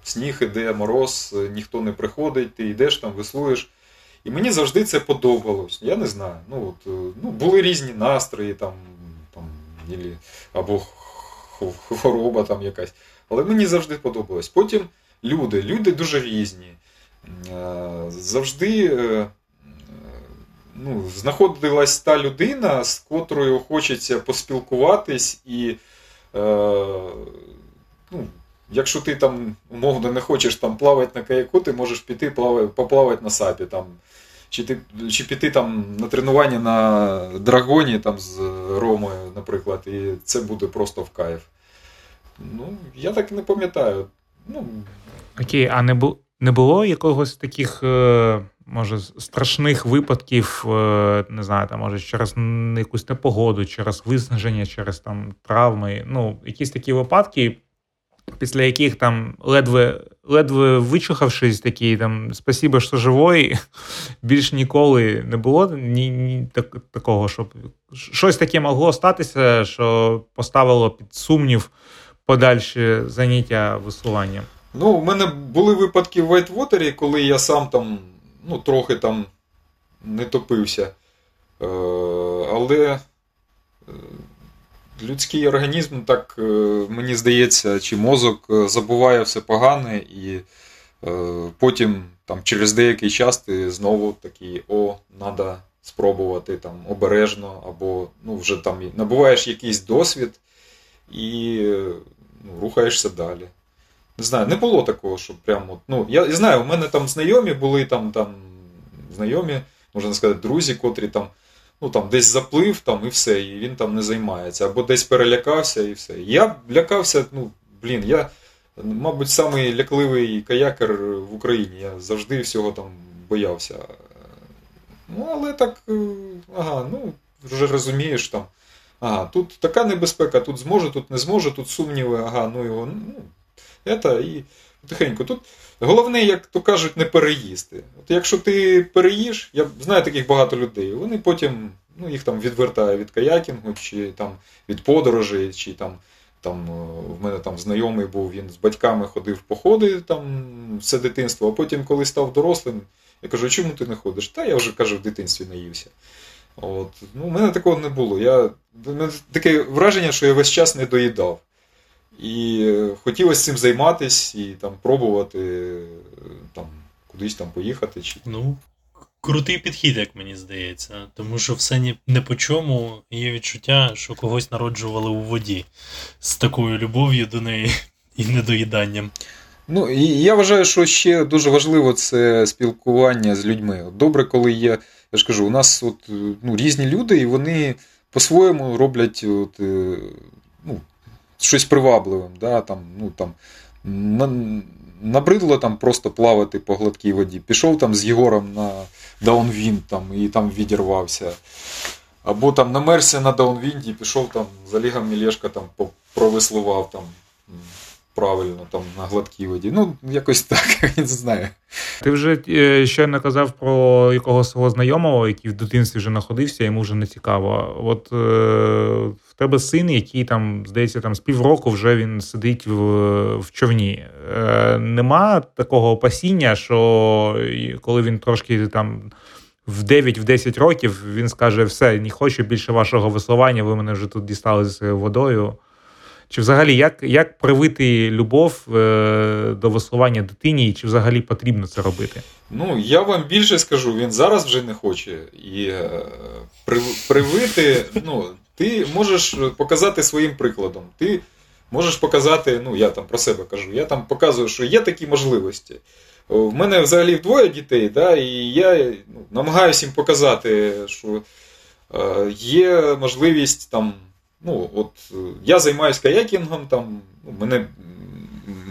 сніг іде, мороз, е, ніхто не приходить, ти йдеш там, веслуєш. І мені завжди це подобалось. Я не знаю. Ну, от, е, ну, були різні настрої, там, там, або хвороба там якась. Але мені завжди подобалось. Потім люди, люди дуже різні. Е, Завжди е, ну, знаходилась та людина, з котрою хочеться поспілкуватись, і е, ну, якщо ти там умовно не хочеш там плавати на каяку, ти можеш піти плавати, поплавати на сапі. Там, чи, ти, чи піти там на тренування на драгоні там, з Ромою, наприклад, і це буде просто в кайф. Ну, я так не пам'ятаю. Ну, Окей, а не, бу... не було якогось таких, е, може, страшних випадків, е, не знаю, там, може, через якусь непогоду, через виснаження, через там травми. Ну, якісь такі випадки, після яких там ледве, ледве вичухавшись, такі там спасибо, що живой, більш ніколи не було ні, ні так, такого, щоб щось таке могло статися, що поставило під сумнів подальші заняття веслуванням. Ну, у мене були випадки в Вайтвотері, коли я сам там, ну, трохи там не топився. Е, але е, людський організм, так е, мені здається, чи мозок е, забуває все погане, і е, потім там, через деякий час ти знову такий, о, треба спробувати там обережно, або ну, вже там набуваєш якийсь досвід і ну, рухаєшся далі. Не знаю, не було такого, що прямо. Ну, я, я знаю, у мене там знайомі були там, там знайомі можна сказати, друзі, котрі там, ну, там десь заплив там, і все, і він там не займається, або десь перелякався і все. Я лякався, ну, блін, я, мабуть, самий лякливий каякер в Україні. Я завжди всього там боявся. Ну, але так, е, ага, ну, вже розумієш там. Ага, тут така небезпека, тут зможе, тут не зможе, тут сумніви, ага, ну його. ну, это, і тихенько. Тут головне, як то кажуть, не переїсти. От якщо ти переїш, я знаю таких багато людей, вони потім ну, їх там відвертає від каякінгу, чи там від подорожей, чи там. Там е, в мене там знайомий був, він з батьками ходив в походи там все дитинство, а потім, коли став дорослим, я кажу, чому ти не ходиш? Та я вже кажу, в дитинстві наївся. От. Ну, У мене такого не було. Я, таке враження, що я весь час не доїдав. І е, хотілося цим займатися і там пробувати е, там, кудись там поїхати. Чи... Ну, крутий підхід, як мені здається. Тому що все не по чому є відчуття, що когось народжували у воді з такою любов'ю до неї і недоїданням. Ну, і я вважаю, що ще дуже важливо це спілкування з людьми. Добре, коли є, я ж кажу, у нас от, ну, різні люди, і вони по-своєму роблять от, е, щось привабливим. Да, там, ну, там, на, набридло там просто плавати по гладкій воді. Пішов там з Єгором на downwind там, і там відірвався. Або там намерзся на downwind і, пішов там з Олегом Мілешка там провеслував там правильно там на гладкій воді. Ну, якось так, я не знаю. Ти вже е, щойно казав про якогось свого знайомого, який в дитинстві вже знаходився, йому вже не цікаво. От е, тебе син, який там, здається, там з півроку вже він сидить в, в човні. Е, нема такого опасіння, що коли він трошки там. В 9-10 років він скаже: все, не хочу більше вашого веслування, ви мене вже тут дістали з водою. Чи взагалі як, як привити любов е, до веслування дитині, і чи взагалі потрібно це робити? Ну, я вам більше скажу, він зараз вже не хоче. І е, прив- привити, ну, ти можеш показати своїм прикладом. Ти можеш показати, ну я там про себе кажу, я там показую, що є такі можливості. О, В мене взагалі двоє дітей, да, і я ну, намагаюся їм показати, що е, є можливість там. Ну, от е, я займаюся каякінгом, там, ну, мене,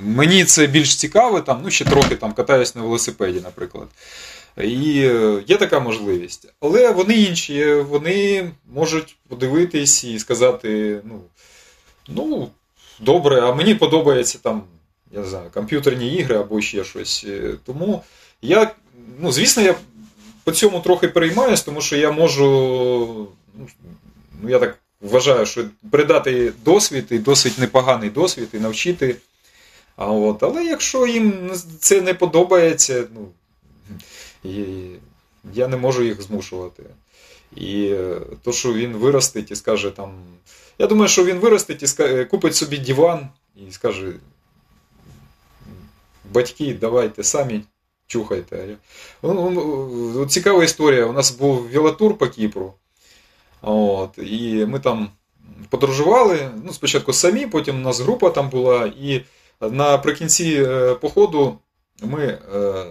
мені це більш цікаво, там, ну, ще трохи там катаюсь на велосипеді, наприклад. І е, є така можливість. Але вони інші, вони можуть подивитись і сказати: ну, ну добре, а мені подобається там, я не знаю, комп'ютерні ігри або ще щось. Е, Тому я, ну, звісно, я по цьому трохи переймаюсь, тому що я можу, ну, ну, я так вважаю, що передати досвід, і досить непоганий досвід, і навчити. А от, але якщо їм це не подобається, ну, і я не можу їх змушувати. І е, то, що він виростить і скаже там. Я думаю, що він виростить і ска- купить собі диван і скаже: батьки, давайте самі чухайте. Я- Ну, ну, Цікава історія. У нас був велотур по Кіпру. От, і ми там подорожували. Ну, спочатку самі, потім у нас група там була. І наприкінці е, походу ми е,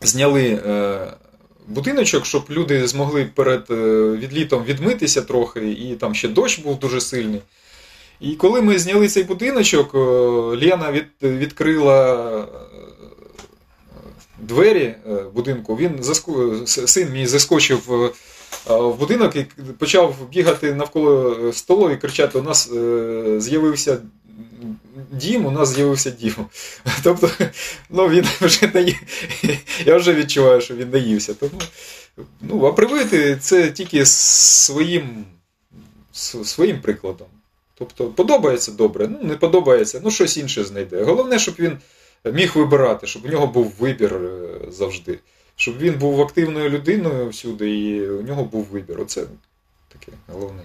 зняли е, будиночок, щоб люди змогли перед е, відлітом відмитися трохи, і там ще дощ був дуже сильний. І коли ми зняли цей будиночок, е, Лена від, відкрила двері будинку, він син мій заскочив в будинок і почав бігати навколо столу і кричати: у нас з'явився дім, у нас з'явився дім. Тобто, ну він вже наї... я вже відчуваю, що він наївся. Тому, ну, а привити це тільки своїм, своїм прикладом. Тобто, подобається добре, ну не подобається, ну щось інше знайде. Головне, щоб він міг вибирати, щоб у нього був вибір е, завжди. Щоб він був активною людиною всюди, і у нього був вибір. Оце таке головне.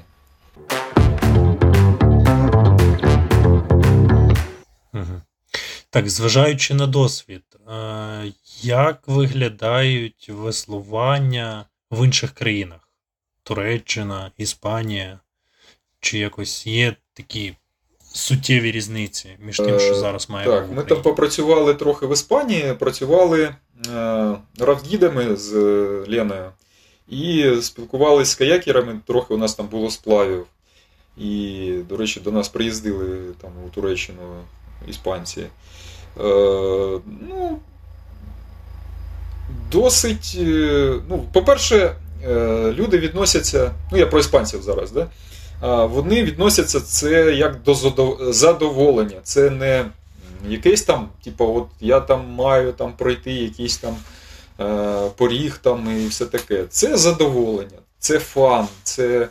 Так, зважаючи на досвід, е, як виглядають веслування в інших країнах? Туреччина, Іспанія? Чи якось є такі суттєві різниці між тим, що Е, зараз має Так, в ми там попрацювали трохи в Іспанії, працювали е, равгідами з Леною і спілкувалися з каякерами. Трохи у нас там було сплавів. І, до речі, до нас приїздили там у Туреччину іспанці. Е, ну, досить. е, Ну, по-перше, е, люди відносяться. Ну, я про іспанців зараз, да? Вони відносяться це як до задоволення. Це не якесь там, типу, от я там маю там пройти якийсь там е, поріг там і все таке. Це задоволення, це фан, це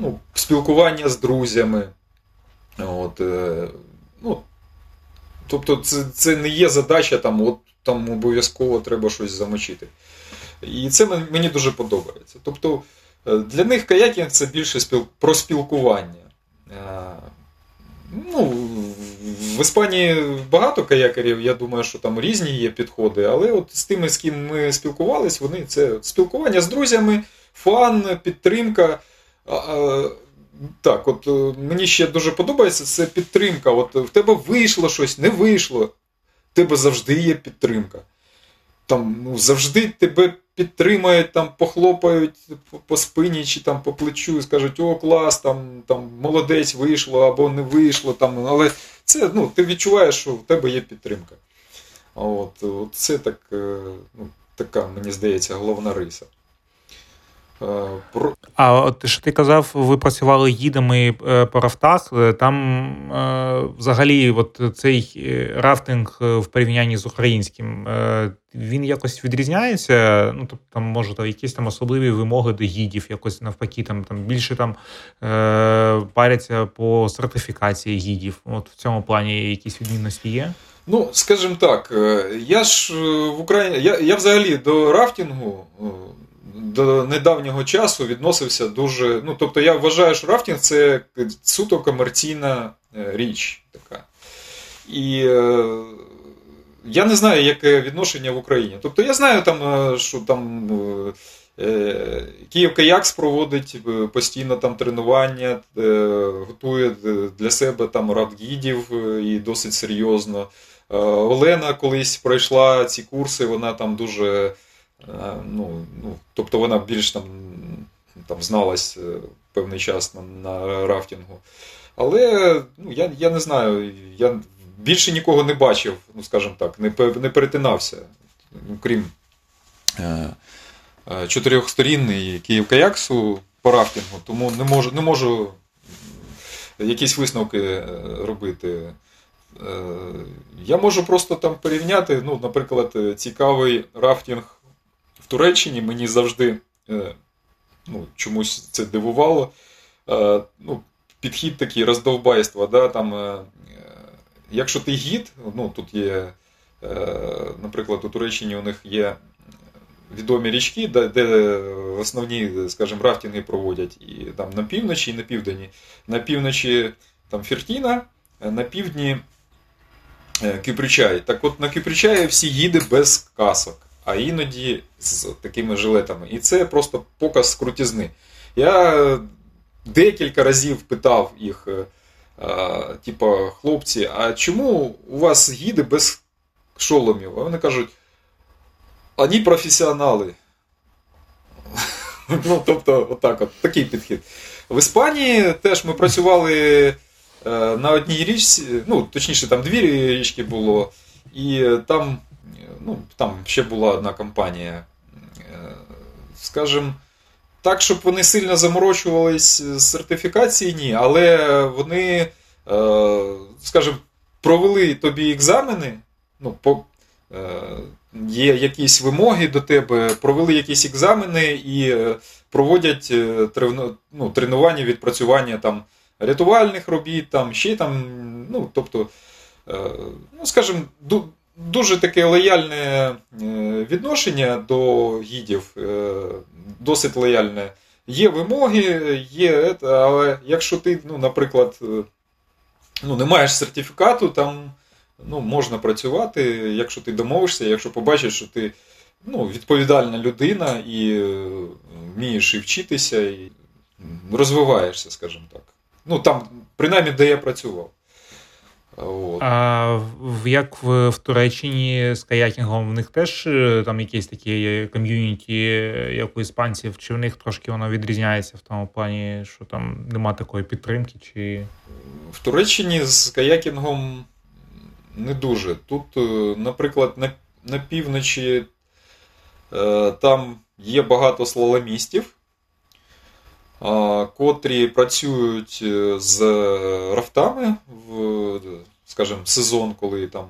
ну, спілкування з друзями. От, ну, тобто, це, це не є задача, там, от там обов'язково треба щось замочити. І це мені дуже подобається. Тобто, е, для них каякінг це більше спіл... про спілкування. Е, Ну, в Іспанії багато каякерів, я думаю, що там різні є підходи, але от з тими, з ким ми спілкувались, вони це спілкування з друзями, фан, підтримка. Так, от е, мені ще дуже подобається це підтримка. От в тебе вийшло щось, не вийшло. В тебе завжди є підтримка. Там ну, завжди тебе підтримають, там похлопають по, по спині чи там по плечу і скажуть, о, клас, там, там молодець вийшло або не вийшло. Там, але це ну, ти відчуваєш, що в тебе є підтримка. От, от це так, е, ну, така, мені здається, головна риса. А от що ти казав, ви працювали гідами е, по рафтах. Е, Там е, взагалі, от цей рафтинг в порівнянні з українським, він якось відрізняється. Ну, тобто, там може там, якісь там особливі вимоги до гідів, якось навпаки, там, там більше там паряться по сертифікації гідів. От в цьому плані якісь відмінності є. Ну, скажімо так, я ж в Україні. Я, я взагалі до рафтингу до недавнього часу відносився дуже. Ну, тобто, я вважаю, що рафтинг це суто комерційна е, річ така. І е, я не знаю, яке відношення в Україні. Тобто, я знаю, там, е, що там. Київ Каякс проводить постійно там тренування, готує для себе там радгідів і досить серйозно. Олена колись пройшла ці курси, вона там дуже. Е, Ну, ну, тобто вона більш там, там зналась е, певний час на, на рафтингу. Але ну, я, я не знаю, я більше нікого не бачив, ну скажімо так, не, не перетинався, крім е, е, чотирьохсторінний Київ Каяксу по рафтингу, тому не можу, не можу якісь висновки е, робити. Я можу просто там порівняти. Ну, наприклад, цікавий рафтинг Туреччині мені завжди е, ну, чомусь це дивувало. Е, Ну, підхід такий роздовбайства. Да, там, е, якщо ти гід, ну, тут є, наприклад, у Туреччині у них є відомі річки, де, основні, скажімо, рафтинги проводять і там на півночі і на південні. На півночі там Фертіна, на півдні Кипричай. Так от на Кипричаї всі гіди без касок, а іноді з такими жилетами. І це просто показ крутізни. Я декілька разів питав їх, типа, хлопці, а чому у вас гіди без шоломів? А вони кажуть, вони професіонали. Ну, тобто, отак, от, такий підхід. В Іспанії теж ми працювали е, на одній річці, ну, точніше, там дві річки було, і е, там, ну, там ще була одна компанія. Е, Скажем, так, щоб вони сильно заморочувались з сертифікації, ні, але вони, е, скажімо, провели тобі екзамени, ну, по, е, є якісь вимоги до тебе, провели якісь екзамени і е, проводять е, ну, тренування, відпрацювання там, рятувальних робіт, там, ще там, ну, тобто, е, ну, скажімо, дуже таке лояльне е, відношення до гідів, е, досить лояльне. Є вимоги, є, але якщо ти, ну, наприклад, е, ну, не маєш сертифікату, там ну, можна працювати, якщо ти домовишся, якщо побачиш, що ти ну, відповідальна людина і вмієш і вчитися, і розвиваєшся, скажімо так. Ну, там, принаймні, де я працював. От. А як в, в Туреччині з каякінгом в них теж е, там якісь такі ком'юніті, е, як у іспанців, чи в них трошки воно відрізняється в тому плані, що там нема такої підтримки, чи В Туреччині з каякінгом не дуже. Тут, е, наприклад, на, на півночі там є багато слаломістів, котрі працюють е, з рафтами в, скажімо, сезон, коли там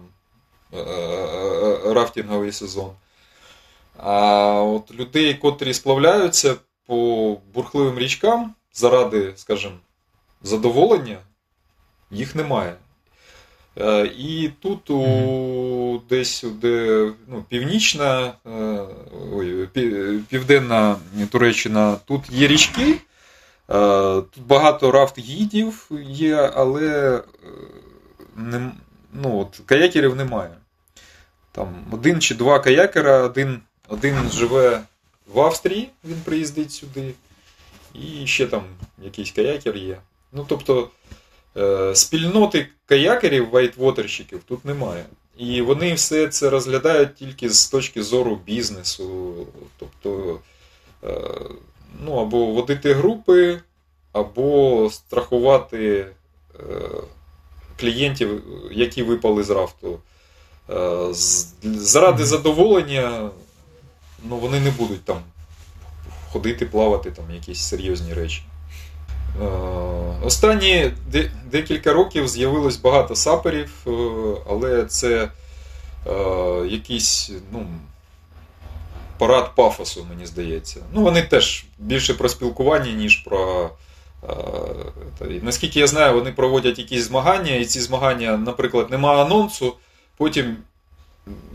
е, е, рафтинговий сезон. А от людей, котрі сплавляються по бурхливим річкам заради, скажімо, задоволення, їх немає. І тут у десь де ну, північна, ой, південна Туреччина, тут є річки. Е, Тут багато рафт-гідів є, але е, не, ну, от, каякерів немає. Там один чи два каякера, один, один живе в Австрії, він приїздить сюди, і ще там якийсь каякер є. Ну, тобто, е, спільноти каякерів, вайтвотерщиків тут немає. І вони все це розглядають тільки з точки зору бізнесу. Тобто, ну, або водити групи, або страхувати е, клієнтів, які випали з рафту. Е, Заради задоволення, ну, вони не будуть там ходити, плавати, там якісь серйозні речі. Е, Останні декілька років з'явилось багато саперів, але це якийсь ну, парад пафосу, мені здається. Ну, вони теж більше про спілкування, ніж про. е, Наскільки я знаю, вони проводять якісь змагання, і ці змагання, наприклад, нема анонсу, потім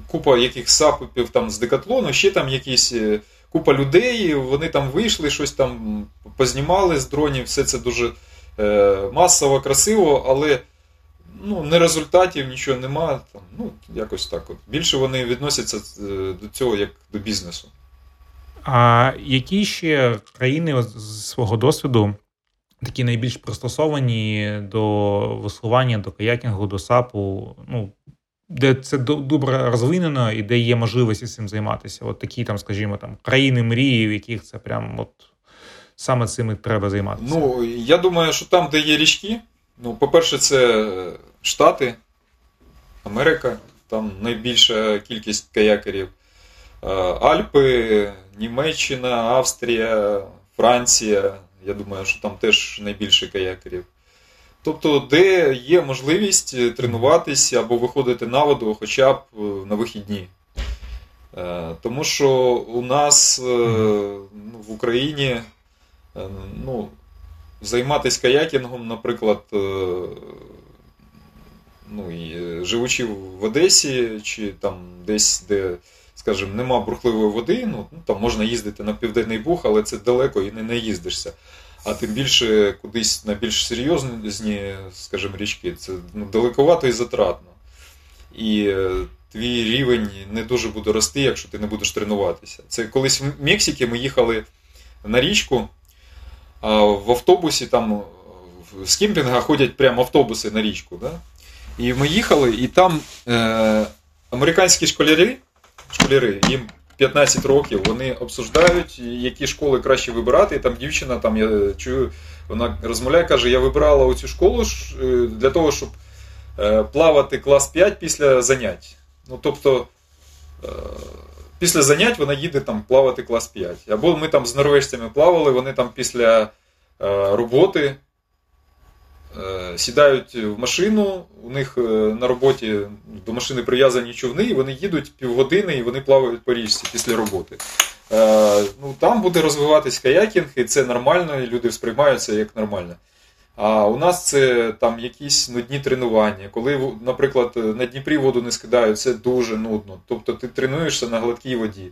купа яких сапів там з декатлону, ще там якісь е, купа людей, вони там вийшли, щось там познімали з дронів, все це дуже е, масово, красиво, але ну, не результатів, нічого нема. Там, ну, якось так. От. Більше вони відносяться е, до цього як до бізнесу. А які ще країни з свого досвіду такі найбільш пристосовані до веслування, до каякінгу, до сапу, ну, де це добре розвинено і де є можливості цим займатися? От такі там, скажімо, там країни мрії, в яких це прям от саме цим і треба займатися. Ну, я думаю, що там, де є річки, ну, по-перше, це Штати, Америка, там найбільша кількість каякерів. Е, Альпи, Німеччина, Австрія, Франція. Я думаю, що там теж найбільше каякерів. Тобто, де є можливість тренуватися або виходити на воду хоча б е, на вихідні. Е, Тому що у нас в Україні ну, займатися каякінгом, наприклад, е, ну, і, е, живучи в Одесі, чи там десь, де, скажімо, нема бурхливої води, ну, ну, там можна їздити на Південний Буг, але це далеко і не наїздишся. А тим більше кудись на більш серйозні, скажімо, річки, це ну, далековато і затратно. І е, твій рівень не дуже буде рости, якщо ти не будеш тренуватися. Це колись в Мексиці ми їхали на річку, в автобусі там з кемпінга ходять прямо автобуси на річку. Да? І ми їхали, і там е, американські школяри, школяри, їм 15 років, вони обсуждають, які школи краще вибирати. І там дівчина, там я чую, вона розмовляє, каже: я вибирала оцю школу е, для того, щоб е, плавати клас 5 після занять. Ну, тобто, е, після занять вона їде там плавати клас 5. Або ми там з норвежцями плавали, вони там після е, роботи е, сідають в машину, у них е, на роботі до машини прив'язані човни, і вони їдуть півгодини і вони плавають по річці після роботи. Ну, там буде розвиватись каякінг, і це нормально, і люди сприймають це як нормально. А у нас це там якісь нудні тренування. Коли, наприклад, на Дніпрі воду не скидають, це дуже нудно. Тобто ти тренуєшся на гладкій воді.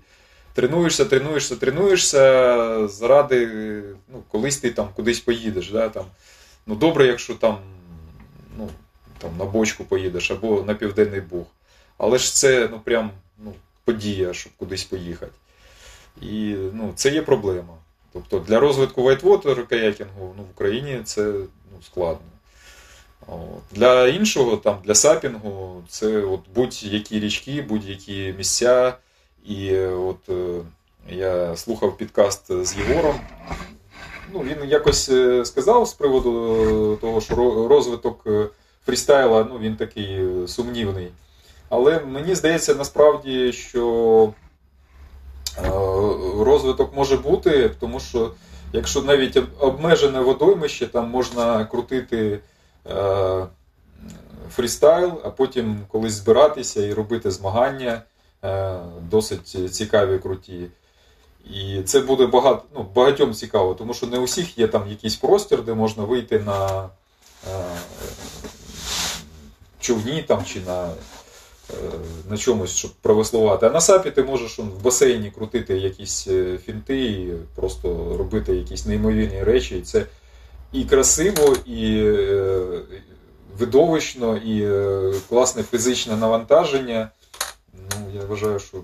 Тренуєшся, тренуєшся, тренуєшся заради, ну, колись ти там кудись поїдеш. Да, там. Ну, добре, якщо там, ну, там на бочку поїдеш або на Південний Буг. Але ж це ну, прям ну, подія, щоб кудись поїхати. І ну, це є проблема. Тобто для розвитку whitewater каякінгу ну, в Україні це складно. От. Для іншого, там, для сапінгу, це от будь-які річки, будь-які місця. І от е, я слухав підкаст з Єгором. Ну, він якось е, сказав з приводу е, того, що розвиток фрістайла ну, він такий сумнівний. Але мені здається насправді, що розвиток може бути, тому що якщо навіть обмежене водоймище, там можна крутити е, фрістайл, а потім колись збиратися і робити змагання е, досить цікаві, круті. І це буде багато, ну, багатьом цікаво, тому що не у всіх є там якийсь простір, де можна вийти на е, човні там, чи на, на чомусь, щоб провеслувати. А на сапі ти можеш в басейні крутити якісь е, фінти і просто робити якісь неймовірні речі. І це і красиво, і е, видовищно, і е, класне фізичне навантаження. Ну, я вважаю, що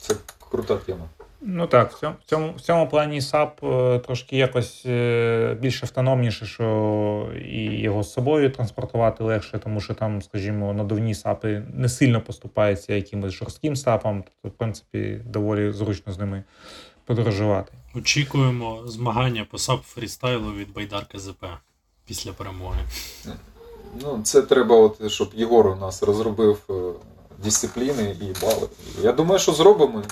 це крута тема. Ну так, в цьому, в цьому, в цьому плані САП е, трошки якось е, більш автономніше, що і його з собою транспортувати легше, тому що там, скажімо, надувні САПи не сильно поступаються якимось жорстким САПам, тобто, в принципі, доволі зручно з ними подорожувати. Очікуємо змагання по сап фрістайлу від Байдарки ЗП після перемоги. Ну, це треба, от, щоб Єгор у нас розробив е, дисципліни і бали. Я думаю, що зробимо.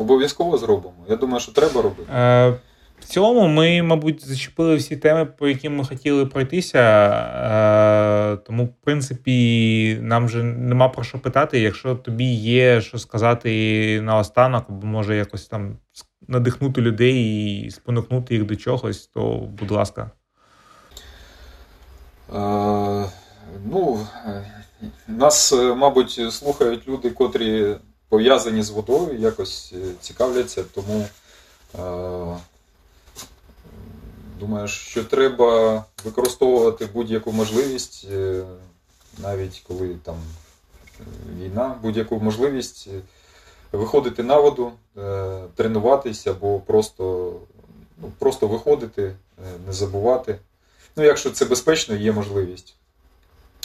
Обов'язково зробимо. Я думаю, що треба робити. Е, в цілому ми, мабуть, зачепили всі теми, по яким ми хотіли пройтися. Е, тому, в принципі, нам вже нема про що питати. Якщо тобі є що сказати наостанок, або може якось там надихнути людей і спонукнути їх до чогось, то будь ласка. Е, ну, е, нас, е, мабуть, слухають люди, котрі пов'язані з водою, якось е, цікавляться, тому е, думаю, що треба використовувати будь-яку можливість, е, навіть коли там е, війна, будь-яку можливість е, виходити на воду, е, тренуватися або просто, ну, просто виходити, е, не забувати. Ну, якщо це безпечно, є можливість.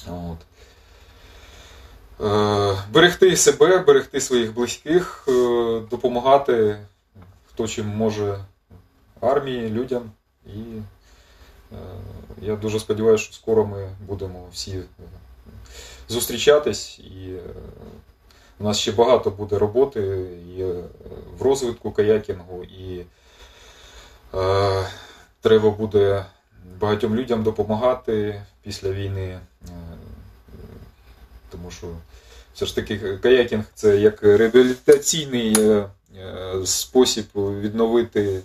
От. Е, берегти себе, берегти своїх близьких, е, допомагати хто чим може армії, людям. І е, я дуже сподіваюся, що скоро ми будемо всі зустрічатись. І у нас ще багато буде роботи і в розвитку каякінгу, і треба буде багатьом людям допомагати після війни. Тому що все ж таки каякінг це як реабілітаційний е, е, спосіб відновити.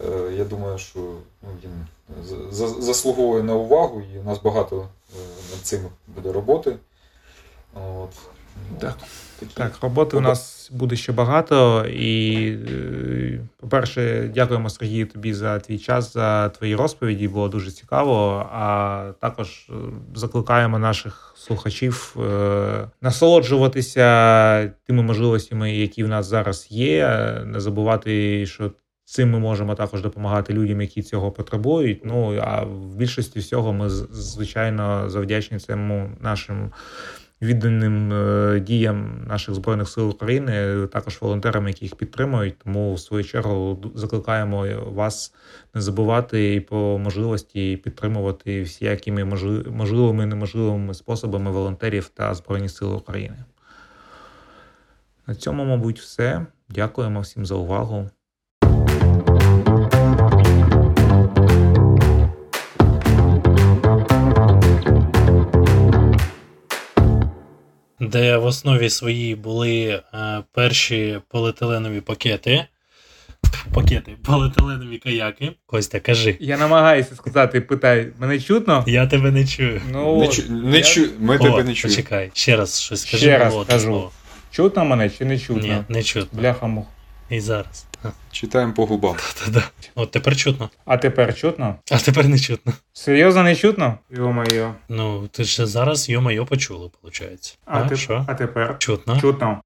Е, Я думаю, що ну, він за- за- заслуговує на увагу, і у нас багато над цим буде роботи. От. Так. Такі. Так, роботи у нас буде ще багато. І, е, по-перше, дякуємо Сергію тобі за твій час, за твої розповіді. Було дуже цікаво. А також е, закликаємо наших слухачів е, насолоджуватися тими можливостями, які в нас зараз є. Не забувати, що. Цим ми можемо також допомагати людям, які цього потребують. Ну а в більшості всього ми звичайно завдячні цьому нашим відданим е, діям наших збройних сил України, також волонтерам, які їх підтримують. Тому в свою чергу закликаємо вас не забувати і по можливості підтримувати всякими можли- можливими і неможливими способами волонтерів та збройні сили України. На цьому, мабуть, все. Дякуємо всім за увагу. Де в основі своїй були е, перші поліетиленові пакети. Пакети, поліетиленові каяки. Костя, кажи. Я намагаюся сказати, питай, мене чутно? Я тебе не чую. Ну, Не, чу, не я- чу, ми О, тебе не чуємо. почекай, ще раз щось скажи. Ще раз кажу. Чутно мене чи не чутно? Ні, не чутно. Бляха мух. І зараз. А, Читаємо по губам. та-да. От тепер чутно. А тепер чутно? А тепер не чутно. Серйозно не чутно? Йо-моє. Ну, ти ж зараз йо-майо почули, виходить. А, А, теп- що? а тепер? Чутно. Чутно.